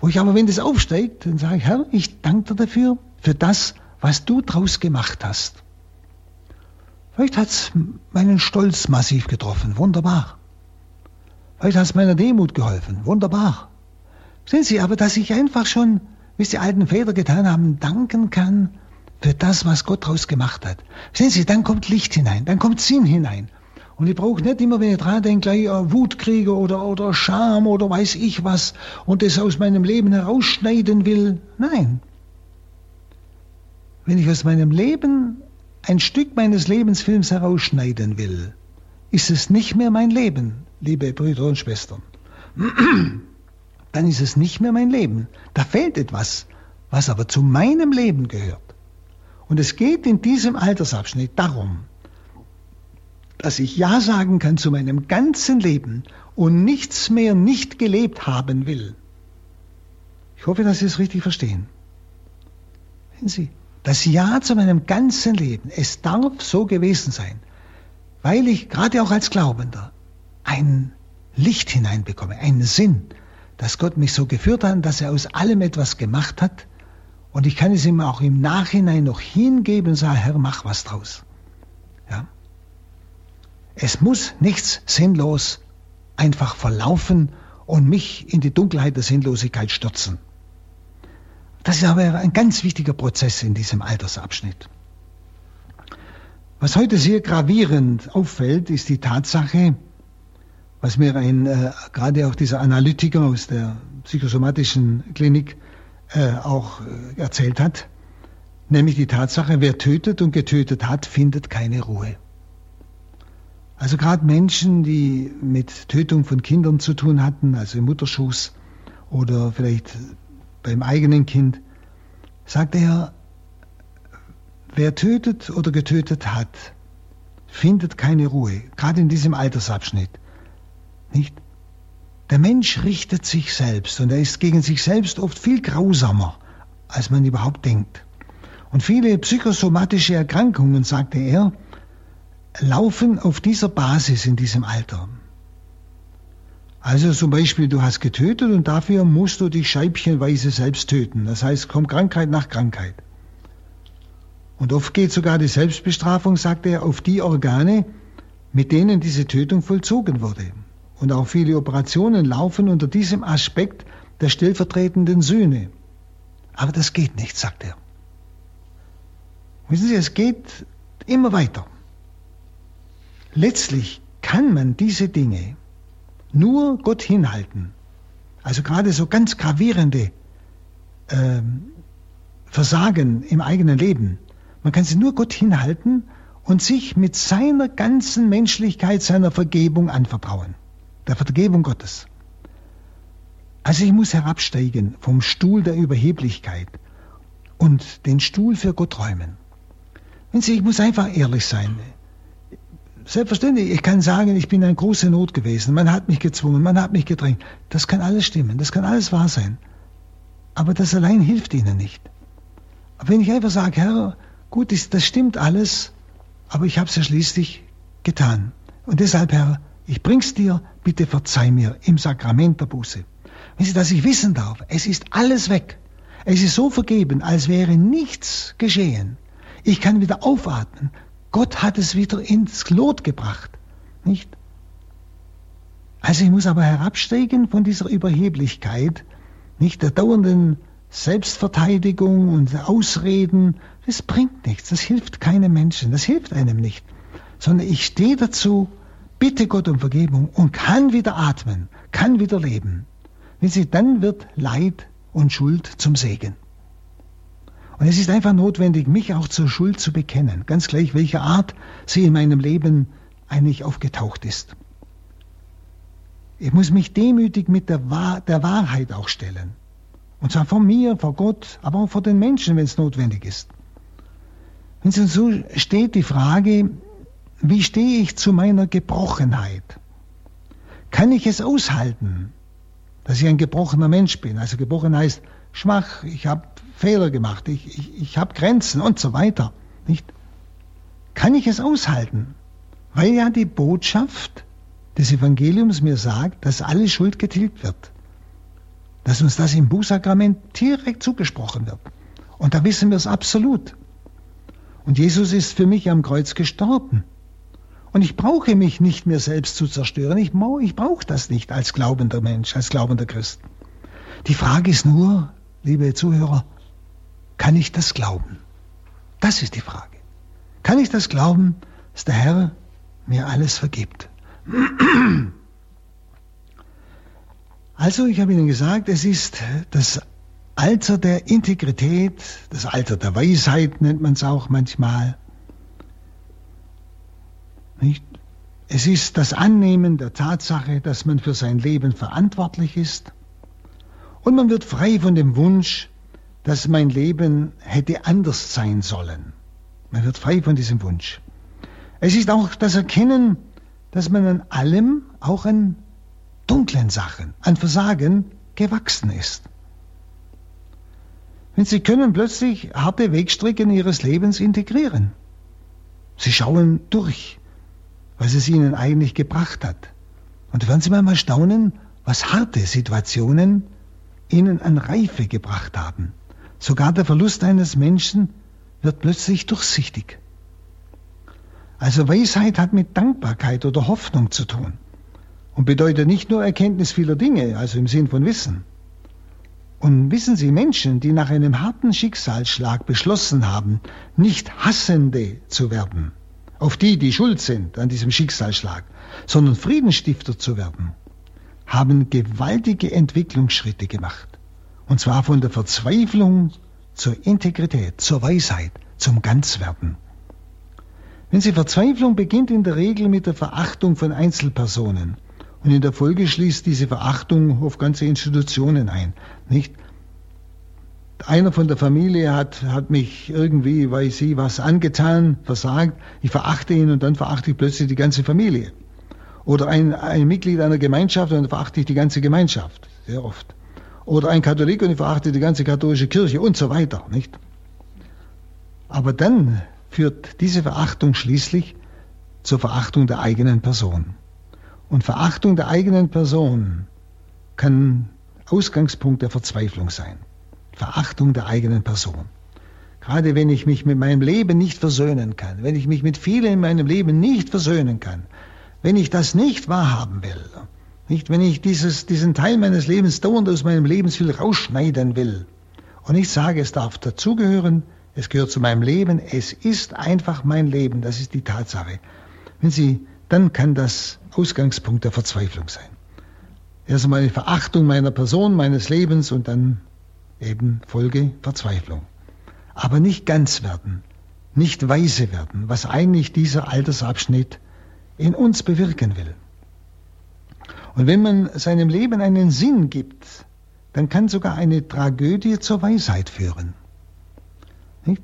Wo ich aber, wenn das aufsteigt, dann sage ich, Herr, ich danke dir dafür, für das, was du draus gemacht hast. Vielleicht hat es meinen Stolz massiv getroffen, wunderbar. Vielleicht hat es meiner Demut geholfen, wunderbar. Sehen Sie aber, dass ich einfach schon, wie es die alten Väter getan haben, danken kann für das, was Gott daraus gemacht hat. Sehen Sie, dann kommt Licht hinein, dann kommt Sinn hinein. Und ich brauche nicht immer, wenn ich dran denke, gleich uh, Wut kriege oder, oder Scham oder weiß ich was und das aus meinem Leben herausschneiden will. Nein. Wenn ich aus meinem Leben ein Stück meines Lebensfilms herausschneiden will, ist es nicht mehr mein Leben, liebe Brüder und Schwestern. [CLEARS THROAT] Dann ist es nicht mehr mein Leben. Da fehlt etwas, was aber zu meinem Leben gehört. Und es geht in diesem Altersabschnitt darum, dass ich Ja sagen kann zu meinem ganzen Leben und nichts mehr nicht gelebt haben will. Ich hoffe, dass Sie es richtig verstehen. Sehen Sie, das Ja zu meinem ganzen Leben, es darf so gewesen sein, weil ich gerade auch als Glaubender ein Licht hineinbekomme, einen Sinn, dass Gott mich so geführt hat, dass er aus allem etwas gemacht hat, und ich kann es ihm auch im Nachhinein noch hingeben und sagen, Herr, mach was draus. Ja? Es muss nichts sinnlos einfach verlaufen und mich in die Dunkelheit der Sinnlosigkeit stürzen. Das ist aber ein ganz wichtiger Prozess in diesem Altersabschnitt. Was heute sehr gravierend auffällt, ist die Tatsache, was mir ein, äh, gerade auch dieser Analytiker aus der psychosomatischen Klinik äh, auch äh, erzählt hat, nämlich die Tatsache, wer tötet und getötet hat, findet keine Ruhe. Also gerade Menschen, die mit Tötung von Kindern zu tun hatten, also im Mutterschuss oder vielleicht beim eigenen Kind, sagt er, wer tötet oder getötet hat, findet keine Ruhe, gerade in diesem Altersabschnitt. Nicht? Der Mensch richtet sich selbst und er ist gegen sich selbst oft viel grausamer, als man überhaupt denkt. Und viele psychosomatische Erkrankungen, sagte er, laufen auf dieser Basis in diesem Alter. Also zum Beispiel, du hast getötet und dafür musst du dich scheibchenweise selbst töten. Das heißt, kommt Krankheit nach Krankheit. Und oft geht sogar die Selbstbestrafung, sagte er, auf die Organe, mit denen diese Tötung vollzogen wurde. Und auch viele Operationen laufen unter diesem Aspekt der stellvertretenden Sühne. Aber das geht nicht, sagt er. Wissen Sie, es geht immer weiter. Letztlich kann man diese Dinge nur Gott hinhalten. Also gerade so ganz gravierende äh, Versagen im eigenen Leben. Man kann sie nur Gott hinhalten und sich mit seiner ganzen Menschlichkeit, seiner Vergebung anvertrauen der Vergebung Gottes. Also ich muss herabsteigen vom Stuhl der Überheblichkeit und den Stuhl für Gott räumen. Wenn ich muss einfach ehrlich sein. Selbstverständlich, ich kann sagen, ich bin eine große Not gewesen. Man hat mich gezwungen, man hat mich gedrängt. Das kann alles stimmen, das kann alles wahr sein. Aber das allein hilft Ihnen nicht. Aber wenn ich einfach sage, Herr, gut, das stimmt alles, aber ich habe es ja schließlich getan. Und deshalb, Herr, ich bring's dir, bitte verzeih mir im Sakrament der Buße. Wenn Sie, dass ich wissen darf, es ist alles weg. Es ist so vergeben, als wäre nichts geschehen. Ich kann wieder aufatmen. Gott hat es wieder ins Lot gebracht. Nicht? Also ich muss aber herabsteigen von dieser Überheblichkeit, nicht der dauernden Selbstverteidigung und Ausreden. Das bringt nichts, das hilft keinem Menschen, das hilft einem nicht. Sondern ich stehe dazu bitte Gott um Vergebung und kann wieder atmen, kann wieder leben. Wenn sie, dann wird Leid und Schuld zum Segen. Und es ist einfach notwendig, mich auch zur Schuld zu bekennen, ganz gleich, welcher Art sie in meinem Leben eigentlich aufgetaucht ist. Ich muss mich demütig mit der, Wahr der Wahrheit auch stellen. Und zwar vor mir, vor Gott, aber auch vor den Menschen, wenn es notwendig ist. Wenn es so steht die Frage, wie stehe ich zu meiner Gebrochenheit? Kann ich es aushalten, dass ich ein gebrochener Mensch bin? Also gebrochen heißt schwach, ich habe Fehler gemacht, ich, ich, ich habe Grenzen und so weiter. Nicht? Kann ich es aushalten? Weil ja die Botschaft des Evangeliums mir sagt, dass alle Schuld getilgt wird. Dass uns das im Bußsakrament direkt zugesprochen wird. Und da wissen wir es absolut. Und Jesus ist für mich am Kreuz gestorben. Und ich brauche mich nicht mehr selbst zu zerstören. Ich, ich brauche das nicht als glaubender Mensch, als glaubender Christ. Die Frage ist nur, liebe Zuhörer, kann ich das glauben? Das ist die Frage. Kann ich das glauben, dass der Herr mir alles vergibt? Also, ich habe Ihnen gesagt, es ist das Alter der Integrität, das Alter der Weisheit nennt man es auch manchmal. Nicht? Es ist das Annehmen der Tatsache, dass man für sein Leben verantwortlich ist. Und man wird frei von dem Wunsch, dass mein Leben hätte anders sein sollen. Man wird frei von diesem Wunsch. Es ist auch das Erkennen, dass man an allem, auch an dunklen Sachen, an Versagen gewachsen ist. Denn sie können plötzlich harte Wegstrecken ihres Lebens integrieren. Sie schauen durch, was es ihnen eigentlich gebracht hat. Und werden Sie mal staunen, was harte Situationen ihnen an Reife gebracht haben. Sogar der Verlust eines Menschen wird plötzlich durchsichtig. Also Weisheit hat mit Dankbarkeit oder Hoffnung zu tun und bedeutet nicht nur Erkenntnis vieler Dinge, also im Sinn von Wissen, und wissen Sie, Menschen, die nach einem harten Schicksalsschlag beschlossen haben, nicht Hassende zu werden, auf die, die schuld sind an diesem Schicksalsschlag, sondern Friedensstifter zu werden, haben gewaltige Entwicklungsschritte gemacht. Und zwar von der Verzweiflung zur Integrität, zur Weisheit, zum Ganzwerden. Wenn Sie Verzweiflung beginnt in der Regel mit der Verachtung von Einzelpersonen und in der Folge schließt diese Verachtung auf ganze Institutionen ein. Nicht? Einer von der Familie hat, hat mich irgendwie, weiß sie, was angetan, versagt. Ich verachte ihn und dann verachte ich plötzlich die ganze Familie. Oder ein, ein Mitglied einer Gemeinschaft und dann verachte ich die ganze Gemeinschaft. Sehr oft. Oder ein Katholik und ich verachte die ganze katholische Kirche und so weiter. Nicht? Aber dann führt diese Verachtung schließlich zur Verachtung der eigenen Person. Und Verachtung der eigenen Person kann Ausgangspunkt der Verzweiflung sein. Verachtung der eigenen Person. Gerade wenn ich mich mit meinem Leben nicht versöhnen kann, wenn ich mich mit vielen in meinem Leben nicht versöhnen kann, wenn ich das nicht wahrhaben will, nicht wenn ich dieses, diesen Teil meines Lebens dauernd aus meinem Lebenswillen rausschneiden will und ich sage, es darf dazugehören, es gehört zu meinem Leben, es ist einfach mein Leben, das ist die Tatsache. Wenn Sie, dann kann das Ausgangspunkt der Verzweiflung sein. Erst einmal eine Verachtung meiner Person, meines Lebens und dann eben Folge Verzweiflung. Aber nicht ganz werden, nicht weise werden, was eigentlich dieser Altersabschnitt in uns bewirken will. Und wenn man seinem Leben einen Sinn gibt, dann kann sogar eine Tragödie zur Weisheit führen. Nicht?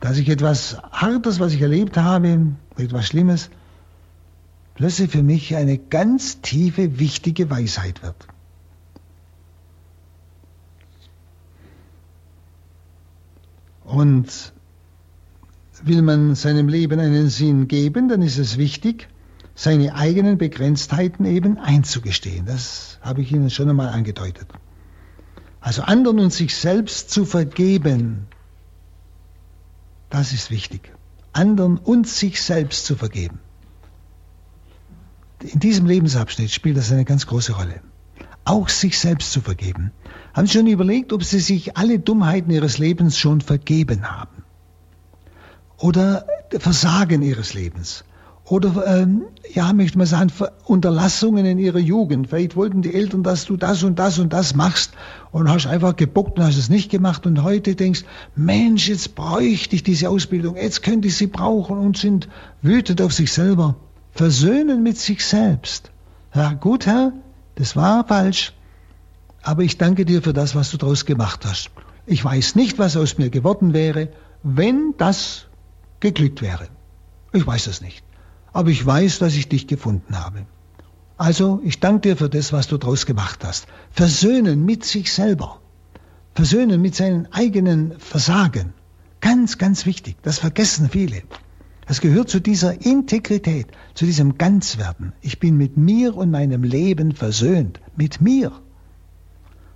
Dass ich etwas Hartes, was ich erlebt habe, etwas Schlimmes, plötzlich für mich eine ganz tiefe, wichtige Weisheit wird. Und will man seinem Leben einen Sinn geben, dann ist es wichtig, seine eigenen Begrenztheiten eben einzugestehen. Das habe ich Ihnen schon einmal angedeutet. Also anderen und sich selbst zu vergeben, das ist wichtig. Anderen und sich selbst zu vergeben in diesem Lebensabschnitt spielt das eine ganz große Rolle. Auch sich selbst zu vergeben. Haben Sie schon überlegt, ob Sie sich alle Dummheiten Ihres Lebens schon vergeben haben? Oder Versagen Ihres Lebens? Oder, ähm, ja, möchte man sagen, Unterlassungen in Ihrer Jugend. Vielleicht wollten die Eltern, dass du das und das und das machst und hast einfach gebockt und hast es nicht gemacht und heute denkst, Mensch, jetzt bräuchte ich diese Ausbildung, jetzt könnte ich sie brauchen und sind wütend auf sich selber versöhnen mit sich selbst. Ja, gut, Herr, das war falsch, aber ich danke dir für das, was du daraus gemacht hast. Ich weiß nicht, was aus mir geworden wäre, wenn das geglückt wäre. Ich weiß es nicht. Aber ich weiß, dass ich dich gefunden habe. Also, ich danke dir für das, was du daraus gemacht hast. Versöhnen mit sich selber. Versöhnen mit seinen eigenen Versagen. Ganz, ganz wichtig. Das vergessen viele. Das gehört zu dieser Integrität, zu diesem Ganzwerden. Ich bin mit mir und meinem Leben versöhnt. Mit mir.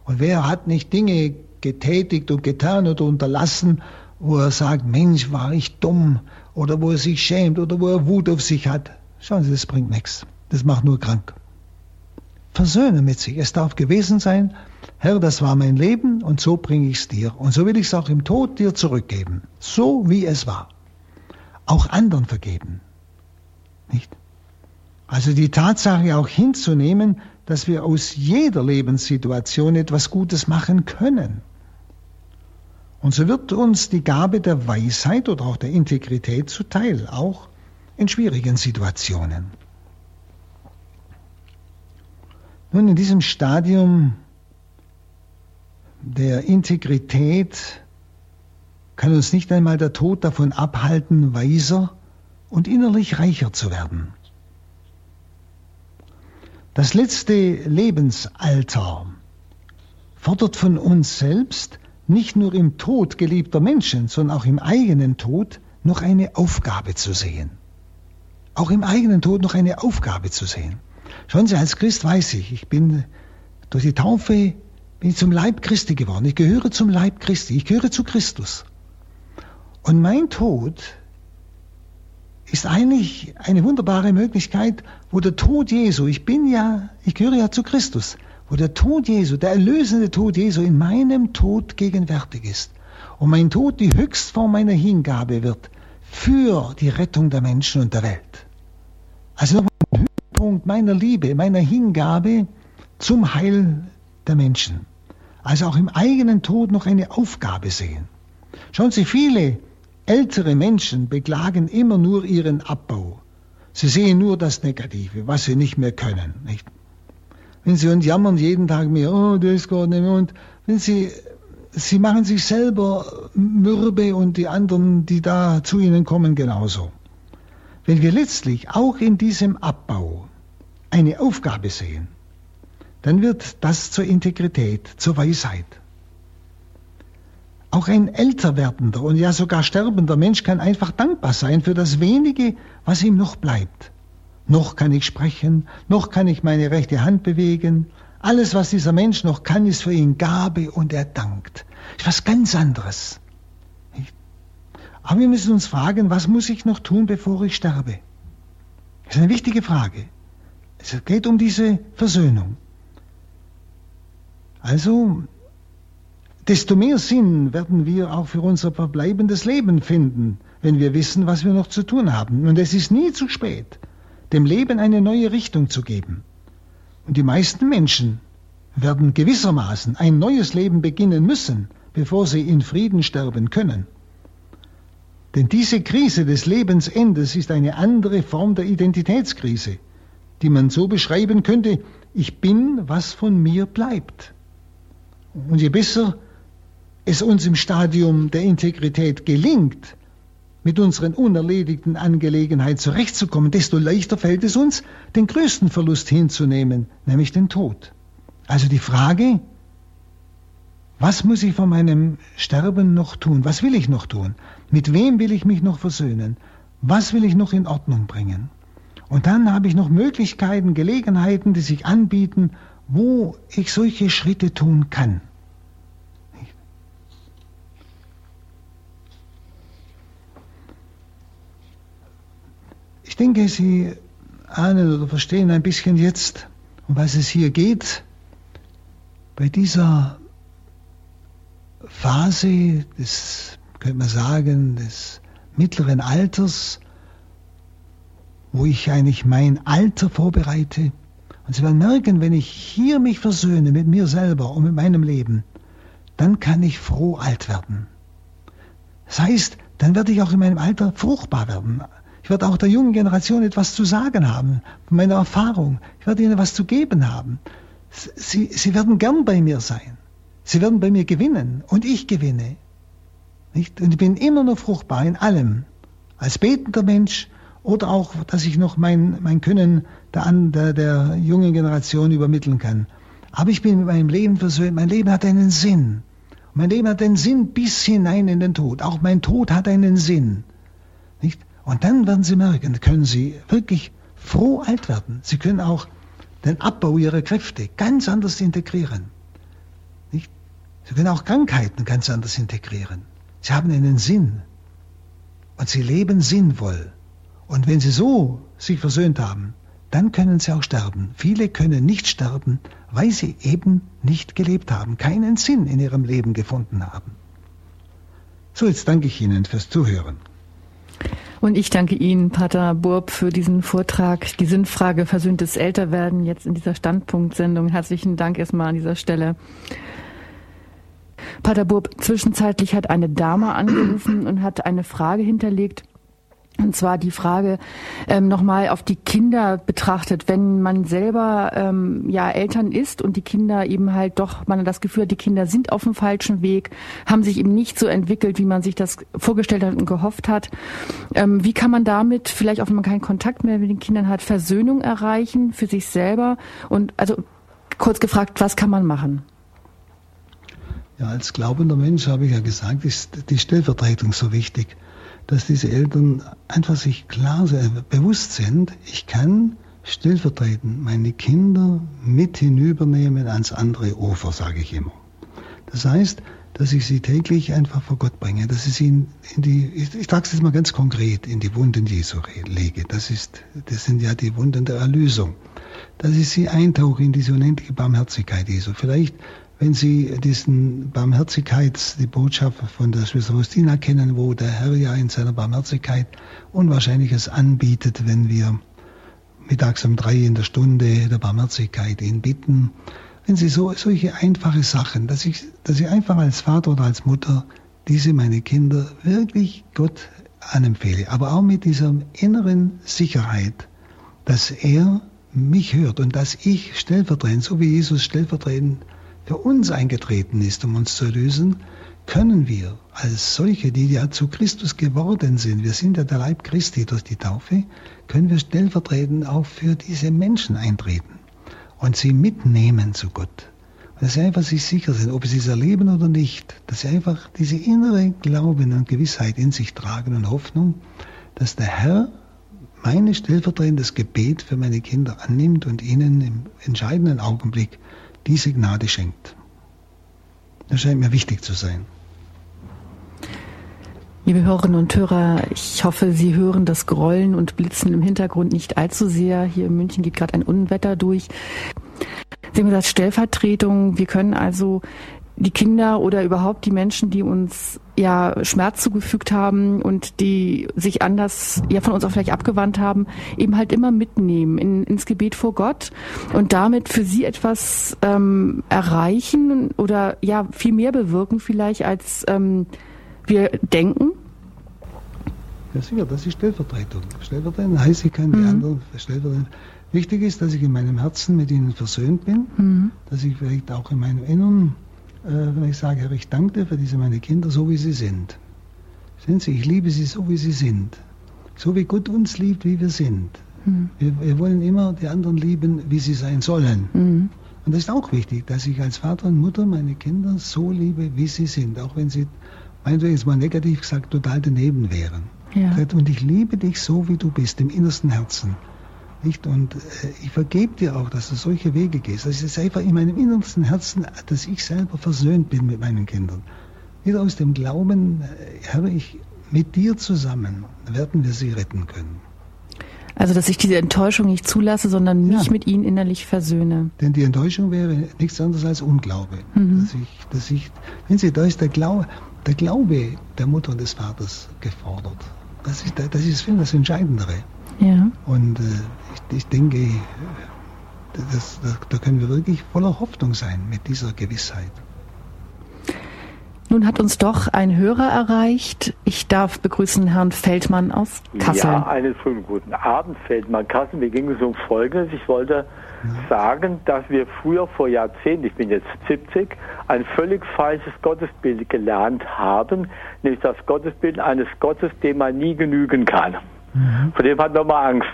Und wer hat nicht Dinge getätigt und getan oder unterlassen, wo er sagt, Mensch, war ich dumm, oder wo er sich schämt, oder wo er Wut auf sich hat. Schauen Sie, das bringt nichts. Das macht nur krank. Versöhnen mit sich. Es darf gewesen sein, Herr, das war mein Leben und so bringe ich es dir. Und so will ich es auch im Tod dir zurückgeben. So wie es war auch anderen vergeben. Nicht? Also die Tatsache auch hinzunehmen, dass wir aus jeder Lebenssituation etwas Gutes machen können. Und so wird uns die Gabe der Weisheit oder auch der Integrität zuteil, auch in schwierigen Situationen. Nun, in diesem Stadium der Integrität kann uns nicht einmal der Tod davon abhalten, weiser und innerlich reicher zu werden. Das letzte Lebensalter fordert von uns selbst, nicht nur im Tod geliebter Menschen, sondern auch im eigenen Tod noch eine Aufgabe zu sehen. Auch im eigenen Tod noch eine Aufgabe zu sehen. Schauen Sie, als Christ weiß ich, ich bin durch die Taufe bin ich zum Leib Christi geworden. Ich gehöre zum Leib Christi. Ich gehöre zu Christus. Und mein Tod ist eigentlich eine wunderbare Möglichkeit, wo der Tod Jesu, ich bin ja, ich gehöre ja zu Christus, wo der Tod Jesu, der erlösende Tod Jesu in meinem Tod gegenwärtig ist. Und mein Tod die Höchstform meiner Hingabe wird für die Rettung der Menschen und der Welt. Also nochmal ein Höhepunkt meiner Liebe, meiner Hingabe zum Heil der Menschen. Also auch im eigenen Tod noch eine Aufgabe sehen. Schauen Sie, viele Ältere Menschen beklagen immer nur ihren Abbau. Sie sehen nur das Negative, was sie nicht mehr können. Nicht? Wenn sie und jammern jeden Tag mehr, oh, das geht nicht mehr. Und wenn sie, sie machen sich selber mürbe und die anderen, die da zu ihnen kommen, genauso. Wenn wir letztlich auch in diesem Abbau eine Aufgabe sehen, dann wird das zur Integrität, zur Weisheit. Auch ein älter werdender und ja sogar sterbender Mensch kann einfach dankbar sein für das wenige, was ihm noch bleibt. Noch kann ich sprechen, noch kann ich meine rechte Hand bewegen. Alles, was dieser Mensch noch kann, ist für ihn Gabe und er dankt. Ist was ganz anderes. Aber wir müssen uns fragen, was muss ich noch tun, bevor ich sterbe? Das ist eine wichtige Frage. Es geht um diese Versöhnung. Also desto mehr Sinn werden wir auch für unser verbleibendes Leben finden, wenn wir wissen, was wir noch zu tun haben. Und es ist nie zu spät, dem Leben eine neue Richtung zu geben. Und die meisten Menschen werden gewissermaßen ein neues Leben beginnen müssen, bevor sie in Frieden sterben können. Denn diese Krise des Lebensendes ist eine andere Form der Identitätskrise, die man so beschreiben könnte, ich bin, was von mir bleibt. Und je besser es uns im Stadium der Integrität gelingt, mit unseren unerledigten Angelegenheiten zurechtzukommen, desto leichter fällt es uns, den größten Verlust hinzunehmen, nämlich den Tod. Also die Frage, was muss ich vor meinem Sterben noch tun? Was will ich noch tun? Mit wem will ich mich noch versöhnen? Was will ich noch in Ordnung bringen? Und dann habe ich noch Möglichkeiten, Gelegenheiten, die sich anbieten, wo ich solche Schritte tun kann. Ich denke, Sie ahnen oder verstehen ein bisschen jetzt, um was es hier geht. Bei dieser Phase des, könnte man sagen, des mittleren Alters, wo ich eigentlich mein Alter vorbereite. Und Sie werden merken, wenn ich hier mich versöhne mit mir selber und mit meinem Leben, dann kann ich froh alt werden. Das heißt, dann werde ich auch in meinem Alter fruchtbar werden. Ich werde auch der jungen Generation etwas zu sagen haben, von meiner Erfahrung. Ich werde ihnen etwas zu geben haben. Sie, sie werden gern bei mir sein. Sie werden bei mir gewinnen und ich gewinne. Nicht? Und ich bin immer noch fruchtbar in allem. Als betender Mensch oder auch, dass ich noch mein, mein Können der, der, der jungen Generation übermitteln kann. Aber ich bin mit meinem Leben versöhnt. Mein Leben hat einen Sinn. Mein Leben hat einen Sinn bis hinein in den Tod. Auch mein Tod hat einen Sinn. Und dann werden Sie merken, können Sie wirklich froh alt werden. Sie können auch den Abbau Ihrer Kräfte ganz anders integrieren. Nicht? Sie können auch Krankheiten ganz anders integrieren. Sie haben einen Sinn. Und Sie leben sinnvoll. Und wenn Sie so sich versöhnt haben, dann können Sie auch sterben. Viele können nicht sterben, weil sie eben nicht gelebt haben, keinen Sinn in ihrem Leben gefunden haben. So, jetzt danke ich Ihnen fürs Zuhören. Und ich danke Ihnen, Pater Burb, für diesen Vortrag. Die Sinnfrage versöhntes Älterwerden jetzt in dieser Standpunktsendung. Herzlichen Dank erstmal an dieser Stelle. Pater Burb, zwischenzeitlich hat eine Dame angerufen und hat eine Frage hinterlegt. Und zwar die Frage ähm, nochmal auf die Kinder betrachtet, wenn man selber ähm, ja Eltern ist und die Kinder eben halt doch, man hat das Gefühl, die Kinder sind auf dem falschen Weg, haben sich eben nicht so entwickelt, wie man sich das vorgestellt hat und gehofft hat. Ähm, wie kann man damit vielleicht, auch wenn man keinen Kontakt mehr mit den Kindern hat, Versöhnung erreichen für sich selber? Und also kurz gefragt, was kann man machen? Ja, als glaubender Mensch habe ich ja gesagt, ist die Stellvertretung so wichtig dass diese Eltern einfach sich klar bewusst sind, ich kann stellvertretend meine Kinder mit hinübernehmen ans andere Ufer, sage ich immer. Das heißt, dass ich sie täglich einfach vor Gott bringe, dass ich sie in, in die, ich, ich trage es jetzt mal ganz konkret, in die Wunden Jesu lege. Das ist, das sind ja die Wunden der Erlösung. Dass ich sie eintauche in diese unendliche Barmherzigkeit Jesu. Vielleicht wenn Sie diesen Barmherzigkeits, die Botschaft von der Schwester Faustina kennen, wo der Herr ja in seiner Barmherzigkeit Unwahrscheinliches anbietet, wenn wir mittags um drei in der Stunde der Barmherzigkeit ihn bitten. Wenn Sie so, solche einfache Sachen, dass ich, dass ich einfach als Vater oder als Mutter diese meine Kinder wirklich Gott anempfehle, aber auch mit dieser inneren Sicherheit, dass er mich hört und dass ich stellvertretend, so wie Jesus stellvertretend für uns eingetreten ist, um uns zu erlösen, können wir als solche, die ja zu Christus geworden sind, wir sind ja der Leib Christi durch die Taufe, können wir stellvertretend auch für diese Menschen eintreten und sie mitnehmen zu Gott. Und dass sie einfach sich sicher sind, ob sie es erleben oder nicht, dass sie einfach diese innere Glauben und Gewissheit in sich tragen und Hoffnung, dass der Herr meine stellvertretendes Gebet für meine Kinder annimmt und ihnen im entscheidenden Augenblick diese Gnade schenkt. Das scheint mir wichtig zu sein. Liebe Hörerinnen und Hörer, ich hoffe, Sie hören das Grollen und Blitzen im Hintergrund nicht allzu sehr. Hier in München geht gerade ein Unwetter durch. Sie haben gesagt, Stellvertretung. Wir können also die Kinder oder überhaupt die Menschen, die uns ja Schmerz zugefügt haben und die sich anders ja von uns auch vielleicht abgewandt haben, eben halt immer mitnehmen in, ins Gebet vor Gott und damit für sie etwas ähm, erreichen oder ja viel mehr bewirken vielleicht als ähm, wir denken. Ja sicher, das ist Stellvertretung. Stellvertretung heißt, ich kann die mhm. anderen stellvertretend. Wichtig ist, dass ich in meinem Herzen mit ihnen versöhnt bin, mhm. dass ich vielleicht auch in meinem Inneren wenn ich sage, Herr, ich danke dir für diese meine Kinder, so wie sie sind. Sehen Sie, ich liebe sie so, wie sie sind. So wie Gott uns liebt, wie wir sind. Mhm. Wir, wir, wollen immer die anderen lieben, wie sie sein sollen. Mhm. Und das ist auch wichtig, dass ich als Vater und Mutter meine Kinder so liebe, wie sie sind, auch wenn sie, meinetwegen jetzt mal negativ gesagt, total daneben wären. Ja. Und ich liebe dich so, wie du bist, im innersten Herzen. Nicht? Und äh, ich vergebe dir auch, dass du solche Wege gehst. Das ist einfach in meinem innersten Herzen, dass ich selber versöhnt bin mit meinen Kindern. Wieder aus dem Glauben, äh, Herr, ich, mit dir zusammen werden wir sie retten können. Also, dass ich diese Enttäuschung nicht zulasse, sondern mich ja. mit ihnen innerlich versöhne. Denn die Enttäuschung wäre nichts anderes als Unglaube. Mhm. Dass ich, dass ich, wenn Sie, da ist der Glaube, der Glaube der Mutter und des Vaters gefordert. Das ist, das ist das Entscheidendere. Ja. Und äh, ich, ich, denke, das, das, da können wir wirklich voller Hoffnung sein mit dieser Gewissheit. Nun hat uns doch ein Hörer erreicht. Ich darf begrüßen Herrn Feldmann aus Kassel. Ja, einen schönen guten Abend, Feldmann Kassel. Wir gingen so um Folgendes. Ich wollte ja. sagen, dass wir früher vor Jahrzehnten, ich bin jetzt 70, ein völlig falsches Gottesbild gelernt haben, nämlich das Gottesbild eines Gottes, dem man nie genügen kann. Mhm. Vor dem hat man mal Angst.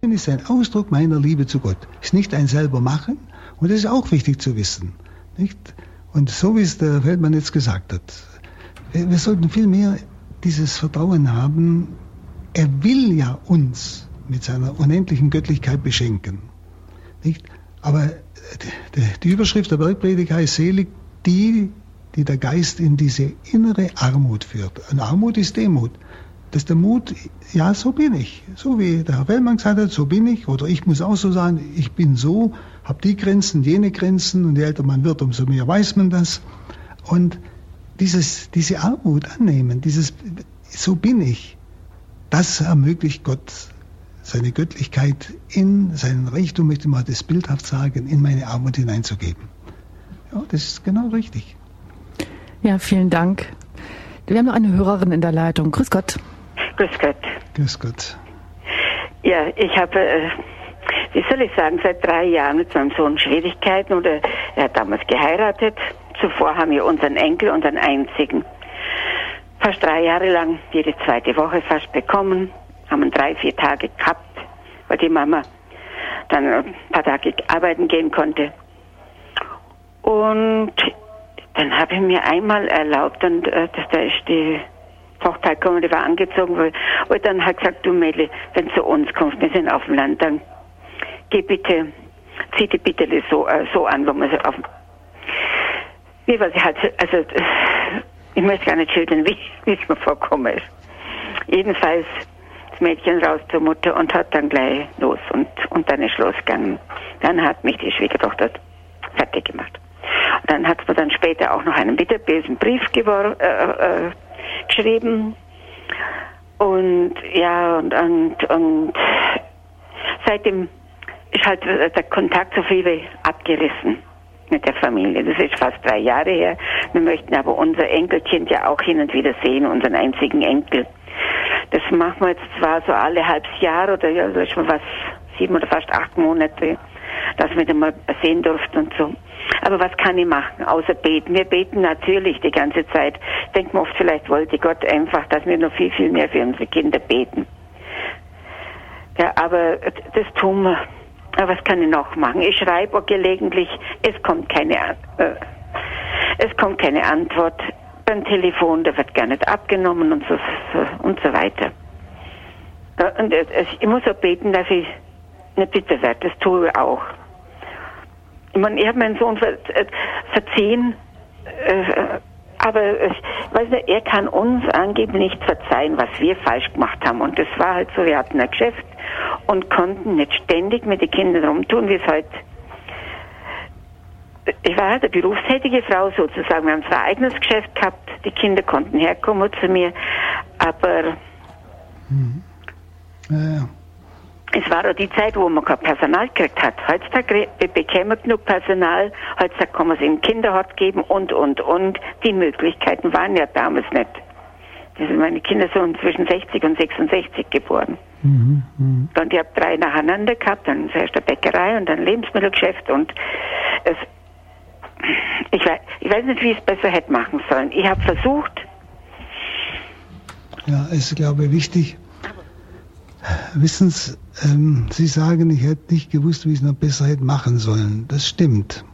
Ist ein Ausdruck meiner Liebe zu Gott. Ist nicht ein selber machen und das ist auch wichtig zu wissen. Nicht? Und so wie es der Feldmann jetzt gesagt hat, wir sollten vielmehr dieses Vertrauen haben, er will ja uns mit seiner unendlichen Göttlichkeit beschenken. Nicht? Aber die Überschrift der Bergpredigt heißt selig die, die der Geist in diese innere Armut führt. Und Armut ist Demut. Das ist der Mut, ja, so bin ich. So wie der Herr Wellmann gesagt hat, so bin ich. Oder ich muss auch so sagen, ich bin so, habe die Grenzen, jene Grenzen. Und je älter man wird, umso mehr weiß man das. Und dieses, diese Armut annehmen, dieses, so bin ich, das ermöglicht Gott seine Göttlichkeit in seinen Reichtum, möchte ich mal das bildhaft sagen, in meine Armut hineinzugeben. Ja, das ist genau richtig. Ja, vielen Dank. Wir haben noch eine Hörerin in der Leitung. Grüß Gott. Grüß Gott. Grüß Gott. Ja, ich habe, äh, wie soll ich sagen, seit drei Jahren mit meinem Sohn Schwierigkeiten oder er hat damals geheiratet. Zuvor haben wir unseren Enkel, unseren einzigen, fast drei Jahre lang jede zweite Woche fast bekommen haben drei, vier Tage gehabt, weil die Mama dann ein paar Tage arbeiten gehen konnte. Und dann habe ich mir einmal erlaubt, und äh, dass da ist die Tochter gekommen, die war angezogen, weil, und dann hat gesagt, du Mädel, wenn du zu uns kommst, wir sind auf dem Land, dann geh bitte, zieh die bitte so, äh, so an, wo man so auf wie was ich halt, also ich möchte gar nicht schildern, wie, es mir vorkommen ist. Jedenfalls Mädchen raus zur Mutter und hat dann gleich los und, und dann ist losgegangen. Dann hat mich die Schwiegertochter fertig gemacht. Und dann hat sie dann später auch noch einen bitterbösen Brief gewor äh, äh, geschrieben. Und ja, und, und, und seitdem ist halt der Kontakt so viel abgerissen mit der Familie. Das ist fast drei Jahre her. Wir möchten aber unser Enkelkind ja auch hin und wieder sehen, unseren einzigen Enkel. Das machen wir jetzt zwar so alle halbes Jahr oder ja, so ist schon was, sieben oder fast acht Monate, dass wir den mal sehen durften und so. Aber was kann ich machen, außer beten? Wir beten natürlich die ganze Zeit. Denken wir oft, vielleicht wollte Gott einfach, dass wir noch viel, viel mehr für unsere Kinder beten. Ja, aber das tun wir. Aber was kann ich noch machen? Ich schreibe auch gelegentlich, es kommt keine, äh, es kommt keine Antwort beim Telefon, der wird gar nicht abgenommen und so, so und so weiter. Und ich muss auch beten, dass ich nicht bitter werde. Das tue ich auch. Meine, ich habe meinen Sohn ver äh, verziehen, äh, aber ich weiß nicht, er kann uns angeblich nicht verzeihen, was wir falsch gemacht haben. Und das war halt so, wir hatten ein Geschäft und konnten nicht ständig mit den Kindern rumtun, wie es halt ich war halt eine berufstätige Frau sozusagen. Wir haben zwar ein eigenes Geschäft gehabt, die Kinder konnten herkommen zu mir, aber mhm. ja, ja. Es war auch die Zeit, wo man kein Personal gekriegt hat. Heutzutage bekämen wir genug Personal, heutzutage kann man es in Kinderhort geben und, und, und. Die Möglichkeiten waren ja damals nicht. Meine Kinder sind zwischen 60 und 66 geboren. Mhm, mh. Und ich habe drei nacheinander gehabt, dann zuerst eine Bäckerei und dann ein Lebensmittelgeschäft und es ich weiß, ich weiß nicht, wie ich es besser hätte machen sollen. Ich habe versucht. Ja, es ist, glaube ich, wichtig. Wissen Sie, ähm, Sie sagen, ich hätte nicht gewusst, wie ich es noch besser hätte machen sollen. Das stimmt.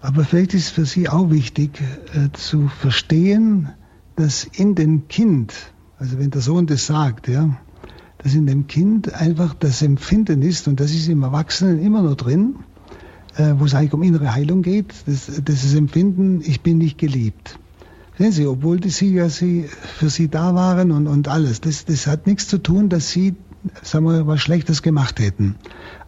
Aber vielleicht ist es für Sie auch wichtig äh, zu verstehen, dass in dem Kind, also wenn der Sohn das sagt, ja, dass in dem Kind einfach das Empfinden ist, und das ist im Erwachsenen immer noch drin, äh, wo es eigentlich um innere Heilung geht, das, das Empfinden, ich bin nicht geliebt. Sehen Sie, obwohl die Sie ja sie, für Sie da waren und, und alles, das, das hat nichts zu tun, dass Sie, sagen wir, was Schlechtes gemacht hätten.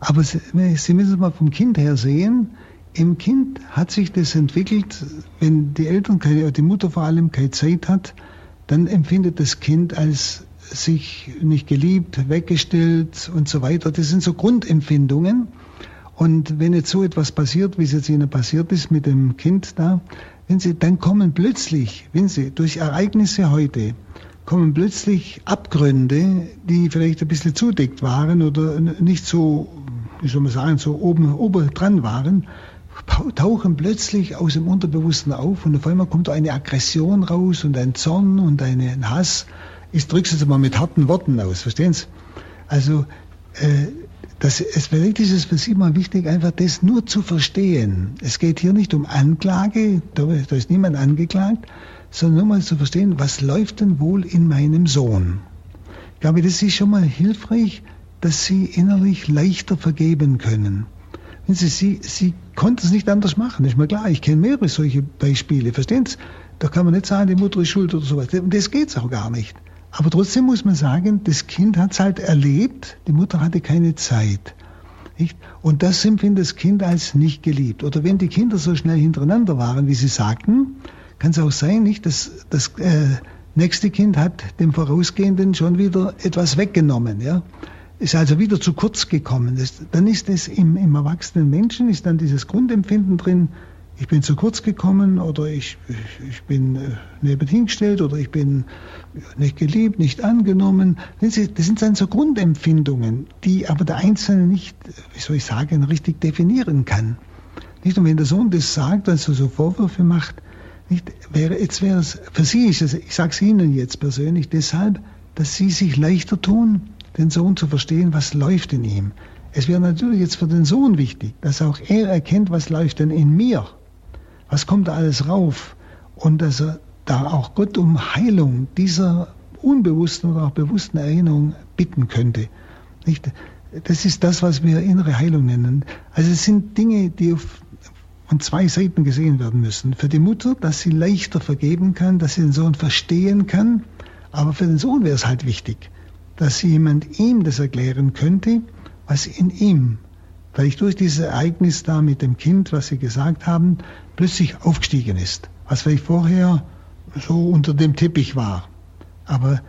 Aber Sie, Sie müssen es mal vom Kind her sehen, im Kind hat sich das entwickelt, wenn die Eltern, keine, die Mutter vor allem keine Zeit hat, dann empfindet das Kind als sich nicht geliebt, weggestellt und so weiter. Das sind so Grundempfindungen. Und wenn jetzt so etwas passiert, wie es jetzt Ihnen passiert ist mit dem Kind da, wenn Sie, dann kommen plötzlich, wenn Sie durch Ereignisse heute, kommen plötzlich Abgründe, die vielleicht ein bisschen zudeckt waren oder nicht so, wie soll man sagen, so oben, oben dran waren, tauchen plötzlich aus dem Unterbewussten auf und auf einmal kommt eine Aggression raus und ein Zorn und ein Hass. Ich drücke es jetzt mal mit harten Worten aus, verstehen Sie? Also, äh, das, es vielleicht ist es für Sie mal wichtig, einfach das nur zu verstehen. Es geht hier nicht um Anklage, da, da ist niemand angeklagt, sondern nur mal zu verstehen, was läuft denn wohl in meinem Sohn. Ich glaube, das ist schon mal hilfreich, dass Sie innerlich leichter vergeben können. Wenn Sie, Sie, Sie konnten es nicht anders machen, ist mir klar. Ich kenne mehrere solche Beispiele, verstehen Sie? Da kann man nicht sagen, die Mutter ist schuld oder sowas. Und das geht auch gar nicht. Aber trotzdem muss man sagen, das Kind hat es halt erlebt, die Mutter hatte keine Zeit. Nicht? Und das empfindet das Kind als nicht geliebt. Oder wenn die Kinder so schnell hintereinander waren, wie Sie sagten, kann es auch sein, nicht, dass das äh, nächste Kind hat dem vorausgehenden schon wieder etwas weggenommen. Ja? Ist also wieder zu kurz gekommen. Das, dann ist es im, im erwachsenen Menschen, ist dann dieses Grundempfinden drin, ich bin zu kurz gekommen oder ich, ich, ich bin äh, nebenhin gestellt oder ich bin nicht geliebt, nicht angenommen. Das sind dann so Grundempfindungen, die aber der Einzelne nicht, wie soll ich sagen, richtig definieren kann. Nicht? Und wenn der Sohn das sagt, also so Vorwürfe macht, nicht, wäre, jetzt wäre es, für Sie ist es, ich sage es Ihnen jetzt persönlich, deshalb, dass Sie sich leichter tun, den Sohn zu verstehen, was läuft in ihm. Es wäre natürlich jetzt für den Sohn wichtig, dass auch er erkennt, was läuft denn in mir was kommt da alles rauf? Und dass er da auch Gott um Heilung dieser unbewussten oder auch bewussten Erinnerung bitten könnte. Nicht? Das ist das, was wir innere Heilung nennen. Also es sind Dinge, die von zwei Seiten gesehen werden müssen. Für die Mutter, dass sie leichter vergeben kann, dass sie den Sohn verstehen kann. Aber für den Sohn wäre es halt wichtig, dass jemand ihm das erklären könnte, was in ihm vielleicht durch dieses Ereignis da mit dem Kind, was Sie gesagt haben, plötzlich aufgestiegen ist, was vielleicht vorher so unter dem Teppich war. Aber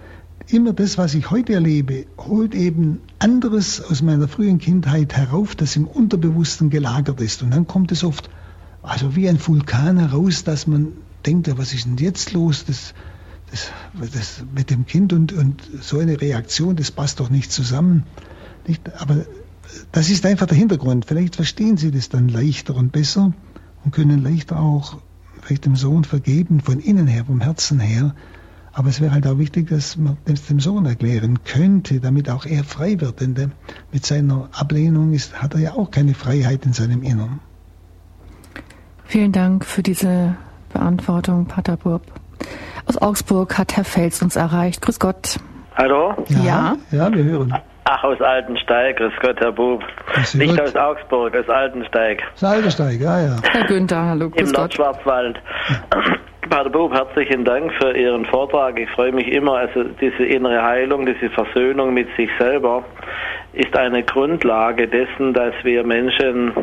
immer das, was ich heute erlebe, holt eben anderes aus meiner frühen Kindheit herauf, das im Unterbewussten gelagert ist. Und dann kommt es oft, also wie ein Vulkan heraus, dass man denkt, was ist denn jetzt los? Das, das, das mit dem Kind und, und so eine Reaktion, das passt doch nicht zusammen. Nicht? Aber das ist einfach der Hintergrund. Vielleicht verstehen Sie das dann leichter und besser und können leichter auch vielleicht dem Sohn vergeben, von innen her, vom Herzen her. Aber es wäre halt auch wichtig, dass man das dem Sohn erklären könnte, damit auch er frei wird. Denn der, mit seiner Ablehnung ist, hat er ja auch keine Freiheit in seinem Innern. Vielen Dank für diese Beantwortung, Pater Burb. Aus Augsburg hat Herr Fels uns erreicht. Grüß Gott. Hallo? Ja, ja, ja wir hören. Ach, aus Altensteig, grüß Gott, Herr Bub. Nicht Gott. aus Augsburg, aus Altensteig. Aus Altensteig, ja, ja. Herr Günther, hallo, grüß Im Gott. Nordschwarzwald. [CLEARS THROAT] Pater Bub, herzlichen Dank für Ihren Vortrag. Ich freue mich immer, also diese innere Heilung, diese Versöhnung mit sich selber ist eine Grundlage dessen, dass wir Menschen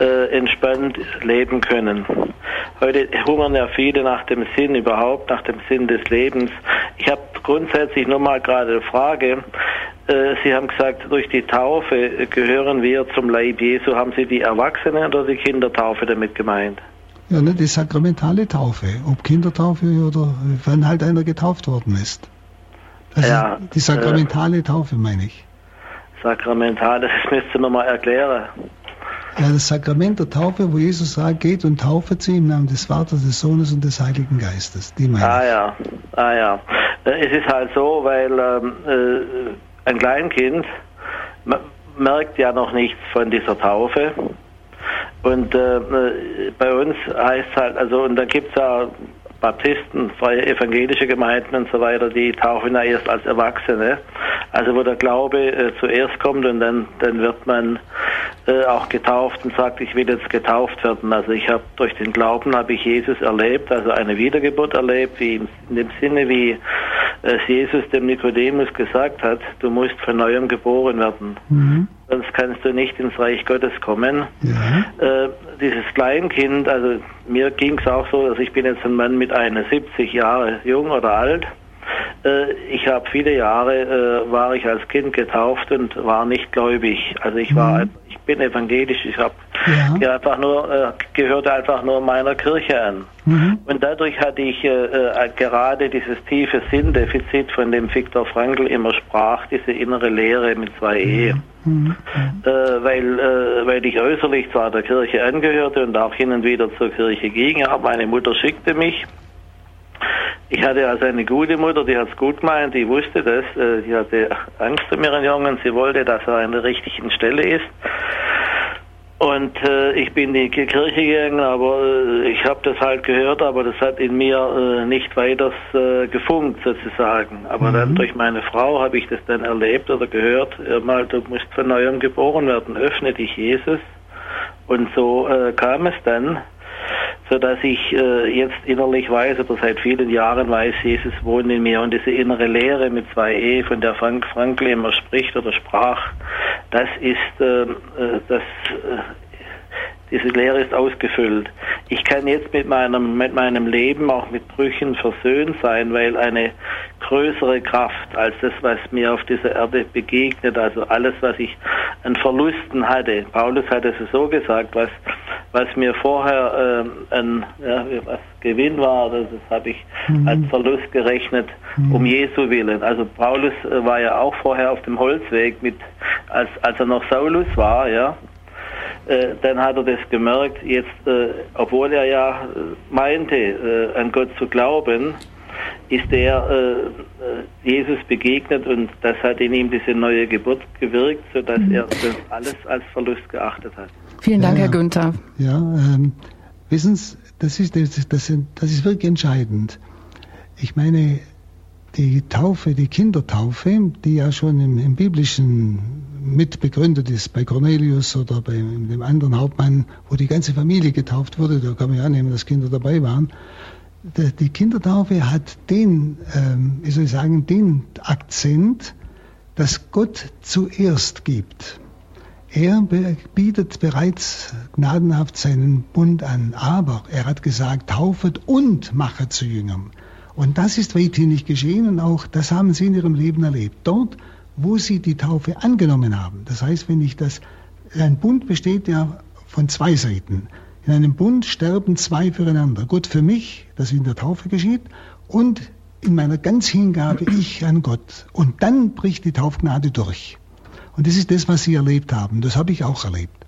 äh, entspannt leben können. Heute hungern ja viele nach dem Sinn überhaupt, nach dem Sinn des Lebens. Ich habe grundsätzlich nur mal gerade eine Frage. Äh, Sie haben gesagt, durch die Taufe gehören wir zum Leib Jesu. Haben Sie die Erwachsene oder die Kindertaufe damit gemeint? Ja, ne, die sakramentale Taufe. Ob Kindertaufe oder wenn halt einer getauft worden ist. Also ja, die sakramentale äh, Taufe meine ich. Sakramentale, das müsste man mal erklären. Ja, das Sakrament der Taufe, wo Jesus sagt, geht und taufet sie im Namen des Vaters, des Sohnes und des Heiligen Geistes. Die meine ah ja, ah ja. Äh, es ist halt so, weil ähm, äh, ein Kleinkind merkt ja noch nichts von dieser Taufe. Und äh, äh bei uns heißt es halt, also und da gibt es ja Baptisten, freie evangelische Gemeinden und so weiter, die tauchen ja erst als Erwachsene. Also wo der Glaube äh, zuerst kommt und dann, dann wird man äh, auch getauft und sagt, ich will jetzt getauft werden. Also ich habe durch den Glauben habe ich Jesus erlebt, also eine Wiedergeburt erlebt, wie in dem Sinne, wie äh, Jesus dem Nikodemus gesagt hat, du musst von neuem geboren werden. Mhm sonst kannst du nicht ins Reich Gottes kommen. Ja. Äh, dieses Kleinkind, also mir ging es auch so, dass ich bin jetzt ein Mann mit 71 Jahre jung oder alt. Äh, ich habe viele Jahre, äh, war ich als Kind getauft und war nicht gläubig. Also ich war, mhm. ich bin evangelisch, ich habe ja. einfach nur, äh, gehörte einfach nur meiner Kirche an. Mhm. Und dadurch hatte ich äh, gerade dieses tiefe Sinndefizit, von dem Viktor Frankl immer sprach, diese innere Lehre mit zwei E. Mhm. Äh, weil, weil ich äußerlich zwar der Kirche angehörte und auch hin und wieder zur Kirche ging, aber meine Mutter schickte mich. Ich hatte also eine gute Mutter, die hat es gut gemeint, die wusste das, äh, die hatte Angst um ihren Jungen, sie wollte, dass er an der richtigen Stelle ist. Und äh, ich bin in die Kirche gegangen, aber äh, ich habe das halt gehört, aber das hat in mir äh, nicht weiter äh, gefunkt sozusagen. Aber mhm. dann durch meine Frau habe ich das dann erlebt oder gehört, mal du musst von neuem geboren werden, öffne dich Jesus. Und so äh, kam es dann, so dass ich äh, jetzt innerlich weiß oder seit vielen Jahren weiß, Jesus wohnt in mir. Und diese innere Lehre mit zwei E, von der Frank Frankl immer spricht oder sprach, das ist ähm, äh, das äh, diese Lehre ist ausgefüllt. Ich kann jetzt mit meinem, mit meinem Leben auch mit Brüchen versöhnt sein, weil eine größere Kraft als das, was mir auf dieser Erde begegnet, also alles, was ich an Verlusten hatte. Paulus hat es so gesagt, was, was mir vorher äh, ein ja, was Gewinn war, das, das habe ich mhm. als Verlust gerechnet, mhm. um Jesu willen. Also Paulus äh, war ja auch vorher auf dem Holzweg mit, als, als er noch Saulus war, ja, äh, dann hat er das gemerkt, jetzt, äh, obwohl er ja äh, meinte, äh, an Gott zu glauben, ist er äh, Jesus begegnet und das hat in ihm diese neue Geburt gewirkt, sodass mhm. er das alles als Verlust geachtet hat. Vielen Dank, ja, Herr Günther. Ja, ähm, wissen Sie, das ist, das, das, das ist wirklich entscheidend. Ich meine, die Taufe, die Kindertaufe, die ja schon im, im biblischen mit begründet ist bei Cornelius oder bei dem anderen Hauptmann, wo die ganze Familie getauft wurde, da kann man ja annehmen, dass Kinder dabei waren. Die Kindertaufe hat den, ähm, wie soll ich sagen, den Akzent, dass Gott zuerst gibt. Er bietet bereits gnadenhaft seinen Bund an, aber er hat gesagt, taufet und mache zu Jüngern. Und das ist weithin nicht geschehen und auch das haben sie in ihrem Leben erlebt. Dort, wo sie die Taufe angenommen haben. Das heißt, wenn ich das, ein Bund besteht ja von zwei Seiten. In einem Bund sterben zwei füreinander. Gott für mich, das in der Taufe geschieht, und in meiner ganz Hingabe [CLEARS THROAT] ich an Gott. Und dann bricht die Taufgnade durch. Und das ist das, was sie erlebt haben. Das habe ich auch erlebt.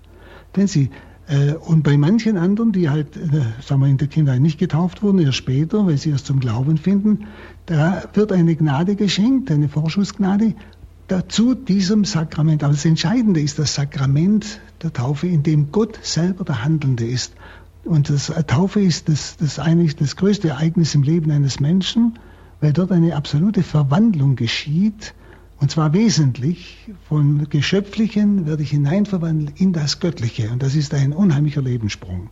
Denn sie, äh, und bei manchen anderen, die halt, äh, sagen wir, in der Kindheit nicht getauft wurden, erst später, weil sie erst zum Glauben finden, da wird eine Gnade geschenkt, eine Vorschussgnade, dazu diesem Sakrament. Aber das Entscheidende ist das Sakrament der Taufe, in dem Gott selber der Handelnde ist. Und das äh, Taufe ist das, das eigentlich das größte Ereignis im Leben eines Menschen, weil dort eine absolute Verwandlung geschieht. Und zwar wesentlich von Geschöpflichen werde ich hineinverwandelt in das Göttliche. Und das ist ein unheimlicher Lebenssprung.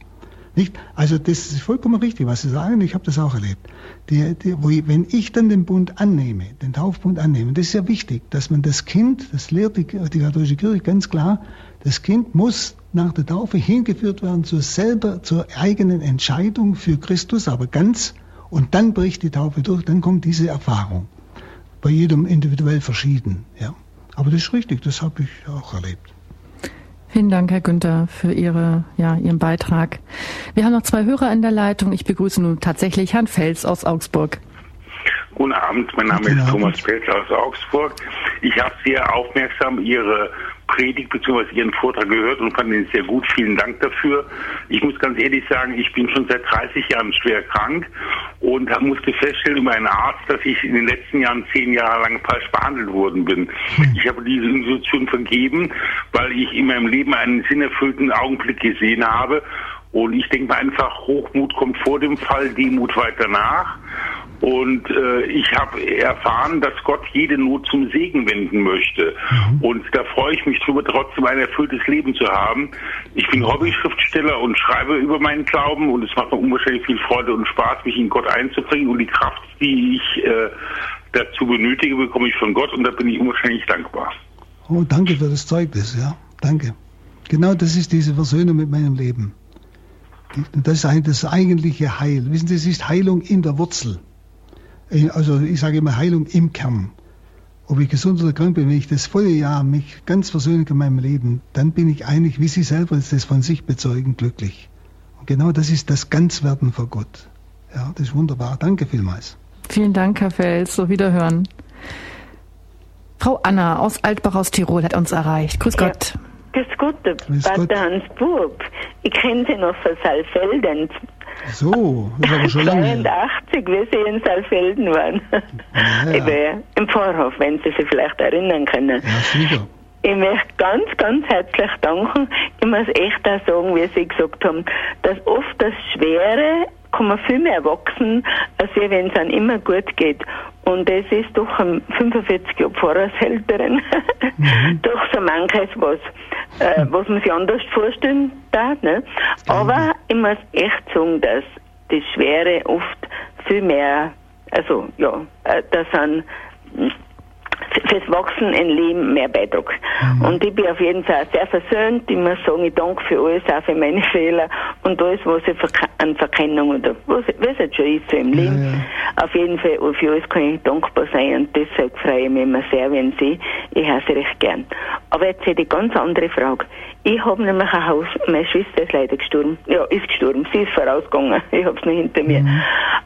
Nicht? Also das ist vollkommen richtig, was Sie sagen. Ich habe das auch erlebt. Die, die, ich, wenn ich dann den Bund annehme, den Taufbund annehme, das ist ja wichtig, dass man das Kind, das lehrt die, die katholische Kirche ganz klar, das Kind muss nach der Taufe hingeführt werden zur selber, zur eigenen Entscheidung für Christus, aber ganz. Und dann bricht die Taufe durch, dann kommt diese Erfahrung. Bei jedem individuell verschieden. Ja. Aber das ist richtig, das habe ich auch erlebt. Vielen Dank, Herr Günther, für Ihre, ja, Ihren Beitrag. Wir haben noch zwei Hörer in der Leitung. Ich begrüße nun tatsächlich Herrn Fels aus Augsburg. Guten Abend, mein Name ist Thomas Fels aus Augsburg. Ich habe sehr aufmerksam Ihre Predigt bzw. Ihren Vortrag gehört und fand ihn sehr gut. Vielen Dank dafür. Ich muss ganz ehrlich sagen, ich bin schon seit 30 Jahren schwer krank und musste feststellen über einen Arzt, dass ich in den letzten Jahren zehn Jahre lang falsch behandelt worden bin. Hm. Ich habe diese Institution vergeben, weil ich in meinem Leben einen sinnerfüllten Augenblick gesehen habe. Und ich denke mal einfach, Hochmut kommt vor dem Fall, Demut weiter nach. Und äh, ich habe erfahren, dass Gott jede Not zum Segen wenden möchte. Mhm. Und da freue ich mich drüber, trotzdem ein erfülltes Leben zu haben. Ich bin Hobby-Schriftsteller und schreibe über meinen Glauben und es macht mir unwahrscheinlich viel Freude und Spaß, mich in Gott einzubringen. Und die Kraft, die ich äh, dazu benötige, bekomme ich von Gott und da bin ich unwahrscheinlich dankbar. Oh, danke für das Zeugnis, ja. Danke. Genau das ist diese Versöhnung mit meinem Leben. Das ist das eigentliche Heil. Wissen Sie, es ist Heilung in der Wurzel. Also ich sage immer Heilung im Kern. Ob ich gesund oder krank bin, wenn ich das volle Jahr mich ganz versöhne in meinem Leben, dann bin ich eigentlich, wie Sie selber das von sich bezeugen, glücklich. Und genau das ist das Ganzwerden vor Gott. Ja, das ist wunderbar. Danke vielmals. Vielen Dank, Herr Fels. So wiederhören. Frau Anna aus Altbach aus Tirol hat uns erreicht. Grüß ja. Gott. Grüß Gott, der Pater Hans Bub. Ich kenne Sie noch von Saalfelden. So, das ist aber schon lange. 82, wie Sie in Saalfelden waren. Ja, ja. Im Vorhof, wenn Sie sich vielleicht erinnern können. Ja, sicher. Ich möchte ganz, ganz herzlich danken. Ich muss echt auch sagen, wie Sie gesagt haben, dass oft das Schwere kann man viel mehr wachsen, als wenn es einem immer gut geht. Und es ist doch ein 45 Jahre Pfarrershälterin, mhm. [LAUGHS] doch so manches, was, äh, was man sich anders vorstellen darf. Ne? Aber ich muss echt sagen, dass das Schwere oft viel mehr, also ja, äh, da sind fürs Wachsen im Leben mehr beitrug. Mhm. Und ich bin auf jeden Fall sehr versöhnt. Ich muss sagen, ich danke für alles, auch für meine Fehler und alles, was ich an Verkennung oder was, was es schon ist so im Leben. Ja, ja. Auf jeden Fall, für alles kann ich dankbar sein und deshalb freue ich mich immer sehr, wenn Sie, ich Sie recht gern. Aber jetzt hätte ich eine ganz andere Frage. Ich habe nämlich ein Haus, meine Schwester ist leider gestorben. Ja, ist gestorben. Sie ist vorausgegangen. [LAUGHS] Ich habe es nicht hinter mir. Mhm.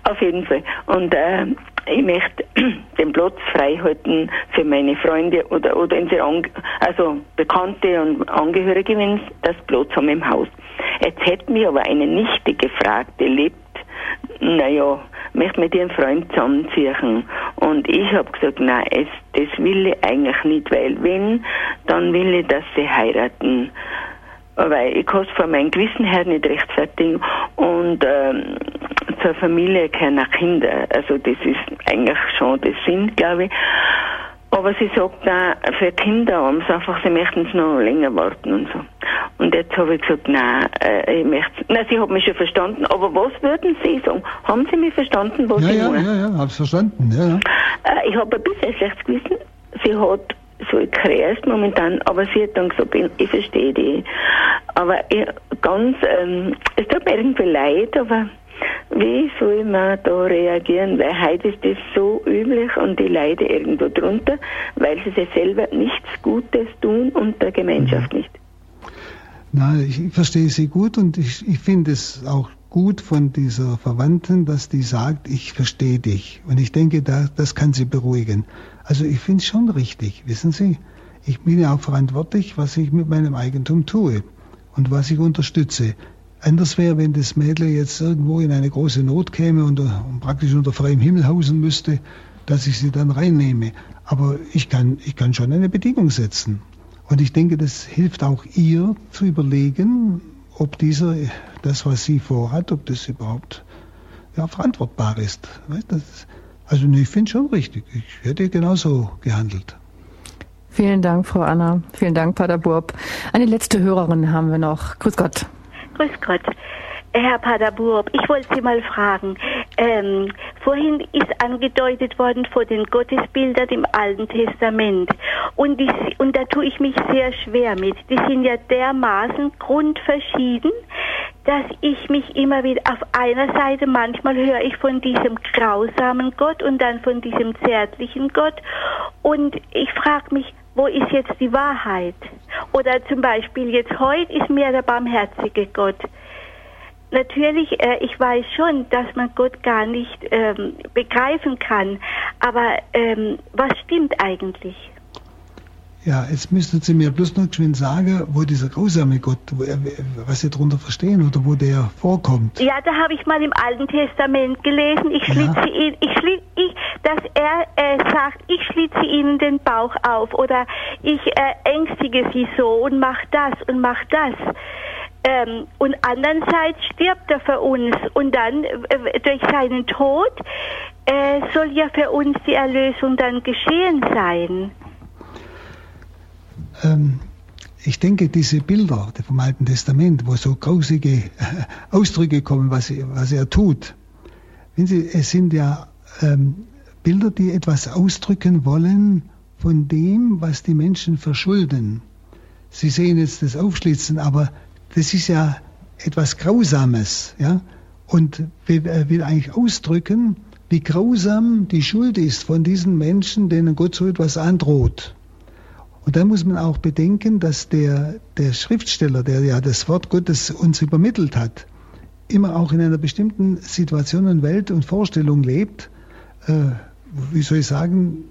Auf jeden Fall. Und äh, ich möchte [CLEARS THROAT] den Platz frei halten für meine Freunde oder, oder unsere also Bekannte und Angehörige, wenn sie das Platz haben im Haus. Jetzt hätte mich aber eine Nichte gefragt, die lebt, naja, möchte mit ihrem Freund zusammenziehen. Und ich habe gesagt, nein, es, das will ich eigentlich nicht, weil wenn, dann will ich, dass sie heiraten weil ich kann es von meinem Gewissen her nicht rechtfertigen und ähm, zur Familie keine Kinder. Also das ist eigentlich schon der Sinn, glaube ich. Aber sie sagt auch, für Kinder haben sie einfach, sie möchten es noch länger warten und so. Und jetzt habe ich gesagt, nein, äh, ich möchte, nein, sie hat mich schon verstanden, aber was würden Sie sagen? Haben Sie mich verstanden, was ja, ich ja, meine? Ja, ja, ja, hab's verstanden, ja. ja. Äh, ich habe ein bisschen schlechtes Gewissen. Sie hat so kreist momentan, aber sie hat dann gesagt, ich, ich verstehe die. Aber ich, ganz, ähm, es tut mir irgendwie leid, aber wie soll man da reagieren? Weil heute ist das so üblich und die leiden irgendwo drunter, weil sie sich selber nichts Gutes tun und der Gemeinschaft mhm. nicht. Nein, ich verstehe sie gut und ich, ich finde es auch gut von dieser Verwandten, dass die sagt, ich verstehe dich. Und ich denke, da, das kann sie beruhigen. Also ich finde es schon richtig, wissen Sie. Ich bin ja auch verantwortlich, was ich mit meinem Eigentum tue und was ich unterstütze. Anders wäre, wenn das Mädel jetzt irgendwo in eine große Not käme und, und praktisch unter freiem Himmel hausen müsste, dass ich sie dann reinnehme. Aber ich kann, ich kann schon eine Bedingung setzen. Und ich denke, das hilft auch ihr zu überlegen, ob dieser, das, was sie vorhat, ob das überhaupt ja, verantwortbar ist. Das, also ich finde schon richtig. Ich hätte genauso gehandelt. Vielen Dank, Frau Anna. Vielen Dank, Pater Burb. Eine letzte Hörerin haben wir noch. Grüß Gott. Grüß Gott. Herr Paderburg, ich wollte Sie mal fragen. Ähm, vorhin ist angedeutet worden vor den Gottesbildern im Alten Testament. Und, die, und da tue ich mich sehr schwer mit. Die sind ja dermaßen grundverschieden, dass ich mich immer wieder auf einer Seite, manchmal höre ich von diesem grausamen Gott und dann von diesem zärtlichen Gott. Und ich frage mich, wo ist jetzt die Wahrheit? Oder zum Beispiel jetzt heute ist mir der barmherzige Gott. Natürlich, äh, ich weiß schon, dass man Gott gar nicht ähm, begreifen kann, aber ähm, was stimmt eigentlich? Ja, jetzt müssten Sie mir bloß noch geschwind sagen, wo dieser grausame Gott, er, was Sie darunter verstehen oder wo der vorkommt. Ja, da habe ich mal im Alten Testament gelesen, ich schlitze ja. ihn, ich schlitze, ich, dass er äh, sagt, ich schlitze ihnen den Bauch auf oder ich äh, ängstige sie so und mach das und mach das. Ähm, und andererseits stirbt er für uns und dann äh, durch seinen Tod äh, soll ja für uns die Erlösung dann geschehen sein. Ähm, ich denke, diese Bilder vom Alten Testament, wo so grausige äh, Ausdrücke kommen, was, was er tut, Sie, es sind ja ähm, Bilder, die etwas ausdrücken wollen von dem, was die Menschen verschulden. Sie sehen jetzt das Aufschlitzen, aber das ist ja etwas Grausames, ja, und will, will eigentlich ausdrücken, wie grausam die Schuld ist von diesen Menschen, denen Gott so etwas androht. Und da muss man auch bedenken, dass der, der Schriftsteller, der ja das Wort Gottes uns übermittelt hat, immer auch in einer bestimmten Situation und Welt und Vorstellung lebt, äh, wie soll ich sagen,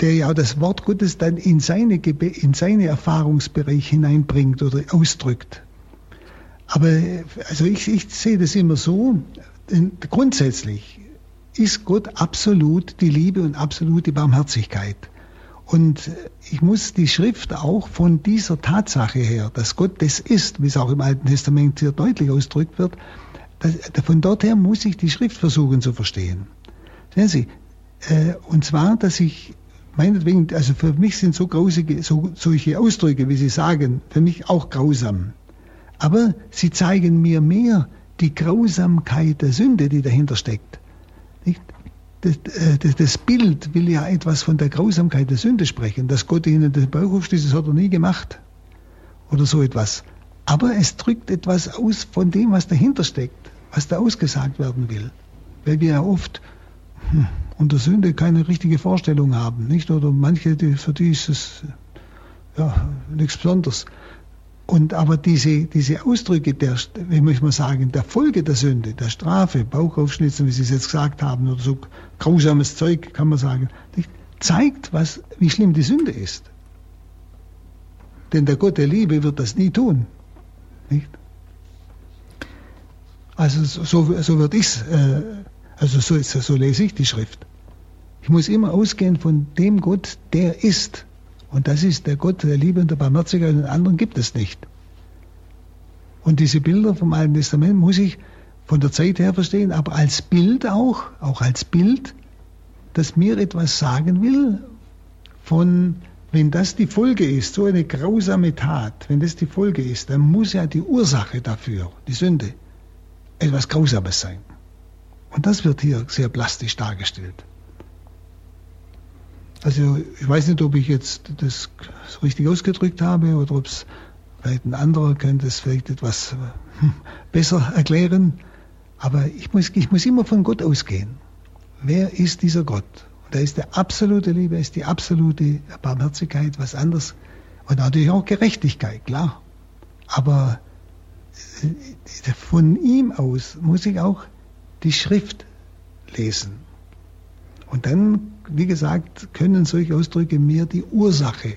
der ja das Wort Gottes dann in seine, in seine Erfahrungsbereich hineinbringt oder ausdrückt. Aber also ich, ich sehe das immer so, grundsätzlich ist Gott absolut die Liebe und absolut die Barmherzigkeit. Und ich muss die Schrift auch von dieser Tatsache her, dass Gott das ist, wie es auch im Alten Testament sehr deutlich ausgedrückt wird, das, von dort her muss ich die Schrift versuchen zu verstehen. Sehen Sie, äh, und zwar, dass ich meinetwegen, also für mich sind so grausige, so, solche Ausdrücke, wie Sie sagen, für mich auch grausam. Aber sie zeigen mir mehr die Grausamkeit der Sünde, die dahinter steckt. Nicht? Das, äh, das, das, Bild will ja etwas von der Grausamkeit der Sünde sprechen. Dass Gott ihnen den Bauch aufschließt, das hat er nie gemacht. Oder so etwas. Aber es drückt etwas aus von dem, was dahinter steckt, was da ausgesagt werden will. Weil wir ja oft hm, unter Sünde keine richtige Vorstellung haben, nicht? Oder manche, die, für die ist es ja, nichts Besonderes. Und aber diese, diese Ausdrücke der, wie muss man sagen, der Folge der Sünde, der Strafe, Bauchaufschnitzen, wie Sie es jetzt gesagt haben, oder so grausames Zeug, kann man sagen, zeigt, was, wie schlimm die Sünde ist. Denn der Gott der Liebe wird das nie tun. Nicht? Also so, so wird ich äh, also so, so, so lese ich die Schrift. Ich muss immer ausgehen von dem Gott, der ist. Und das ist der Gott der Liebe und der Barmherzigkeit und den anderen gibt es nicht. Und diese Bilder vom Alten Testament muss ich von der Zeit her verstehen, aber als Bild auch, auch als Bild, das mir etwas sagen will von, wenn das die Folge ist, so eine grausame Tat, wenn das die Folge ist, dann muss ja die Ursache dafür, die Sünde, etwas Grausames sein. Und das wird hier sehr plastisch dargestellt. Also ich weiß nicht, ob ich jetzt das so richtig ausgedrückt habe oder ob es vielleicht ein anderer könnte es vielleicht etwas hm, besser erklären. Aber ich muss, ich muss immer von Gott ausgehen. Wer ist dieser Gott? Und da ist die absolute Liebe, ist die absolute Barmherzigkeit, was anderes. Und natürlich auch Gerechtigkeit, klar. Aber äh, von ihm aus muss ich auch die Schrift lesen. Und dann, wie gesagt, können solche Ausdrücke mir die Ursache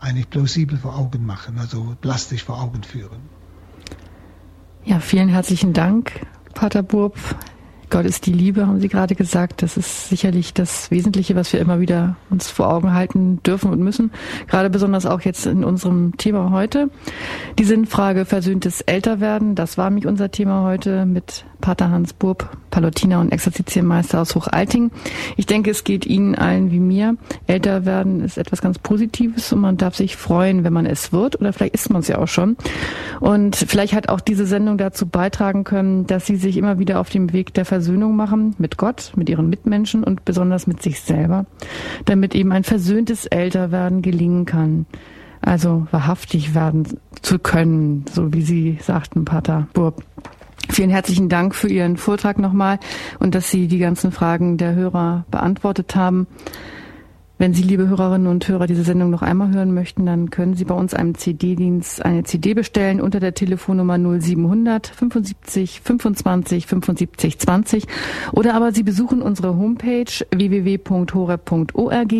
eigentlich plausibel vor Augen machen, also plastisch vor Augen führen. Ja, vielen herzlichen Dank, Pater Burb. Gott ist die Liebe, haben Sie gerade gesagt. Das ist sicherlich das Wesentliche, was wir immer wieder uns vor Augen halten dürfen und müssen. Gerade besonders auch jetzt in unserem Thema heute. Die Sinnfrage versöhntes Älterwerden, das war mich unser Thema heute mit Pater Hans Burb, Palutiner und Exerzitiermeister aus Hochalting. Ich denke, es geht Ihnen allen wie mir. Älter werden ist etwas ganz Positives und man darf sich freuen, wenn man es wird oder vielleicht ist man es ja auch schon. Und vielleicht hat auch diese Sendung dazu beitragen können, dass Sie sich immer wieder auf dem Weg der Versöhnung machen mit Gott, mit Ihren Mitmenschen und besonders mit sich selber, damit eben ein versöhntes Älterwerden gelingen kann. Also wahrhaftig werden zu können, so wie Sie sagten, Pater Burb. Vielen herzlichen Dank für Ihren Vortrag nochmal und dass Sie die ganzen Fragen der Hörer beantwortet haben. Wenn Sie, liebe Hörerinnen und Hörer, diese Sendung noch einmal hören möchten, dann können Sie bei uns einem CD-Dienst eine CD bestellen unter der Telefonnummer 0700 75 25 75 20 oder aber Sie besuchen unsere Homepage www.horeb.org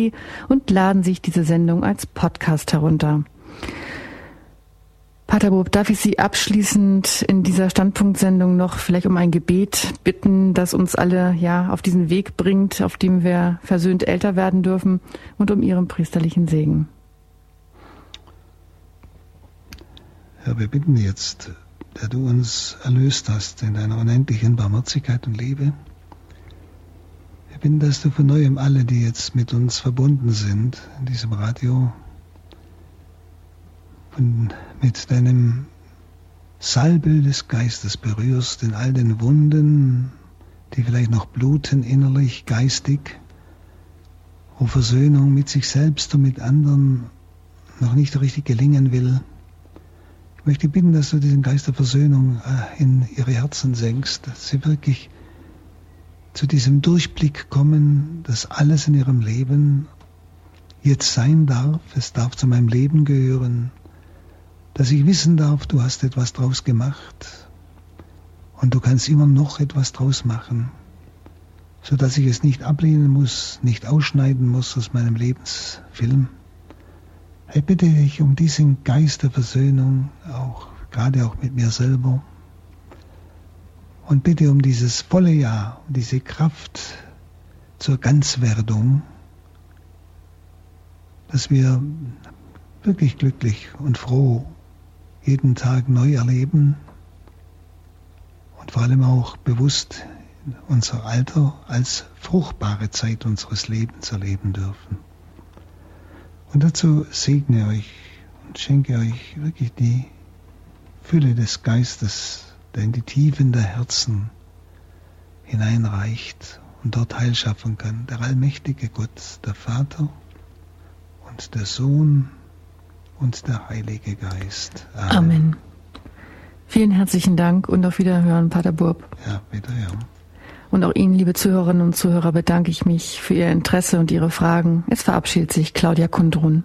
und laden sich diese Sendung als Podcast herunter. Pater Bob, darf ich Sie abschließend in dieser Standpunktsendung noch vielleicht um ein Gebet bitten, das uns alle ja auf diesen Weg bringt, auf dem wir versöhnt älter werden dürfen und um Ihren priesterlichen Segen. Herr, wir bitten jetzt, der du uns erlöst hast in deiner unendlichen Barmherzigkeit und Liebe. Wir bitten, dass du von neuem alle, die jetzt mit uns verbunden sind in diesem Radio, und mit deinem Salbel des Geistes berührst in all den Wunden, die vielleicht noch bluten innerlich, geistig, wo Versöhnung mit sich selbst und mit anderen noch nicht richtig gelingen will. Ich möchte bitten, dass du diesen Geist der Versöhnung äh, in ihre Herzen senkst, dass sie wirklich zu diesem Durchblick kommen, dass alles in ihrem Leben jetzt sein darf, es darf zu meinem Leben gehören, dass ich wissen darf, du hast etwas draus gemacht und du kannst immer noch etwas draus machen, so dass ich es nicht ablehnen muss, nicht ausschneiden muss aus meinem Lebensfilm. Ich bitte dich um diesen Geist der Versöhnung, auch gerade auch mit mir selber, und bitte um dieses volle Jahr, um diese Kraft zur Ganzwerdung, dass wir wirklich glücklich und froh jeden Tag neu erleben und vor allem auch bewusst unser Alter als fruchtbare Zeit unseres Lebens erleben dürfen. Und dazu segne euch und schenke euch wirklich die Fülle des Geistes, der in die Tiefen der Herzen hineinreicht und dort Heil schaffen kann. Der allmächtige Gott, der Vater und der Sohn und der Heilige Geist. Amen. Amen. Vielen herzlichen Dank und auf Wiederhören, Pater Burb. Ja, wiederhören. Und auch Ihnen, liebe Zuhörerinnen und Zuhörer, bedanke ich mich für Ihr Interesse und Ihre Fragen. Es verabschiedet sich Claudia Kundrun.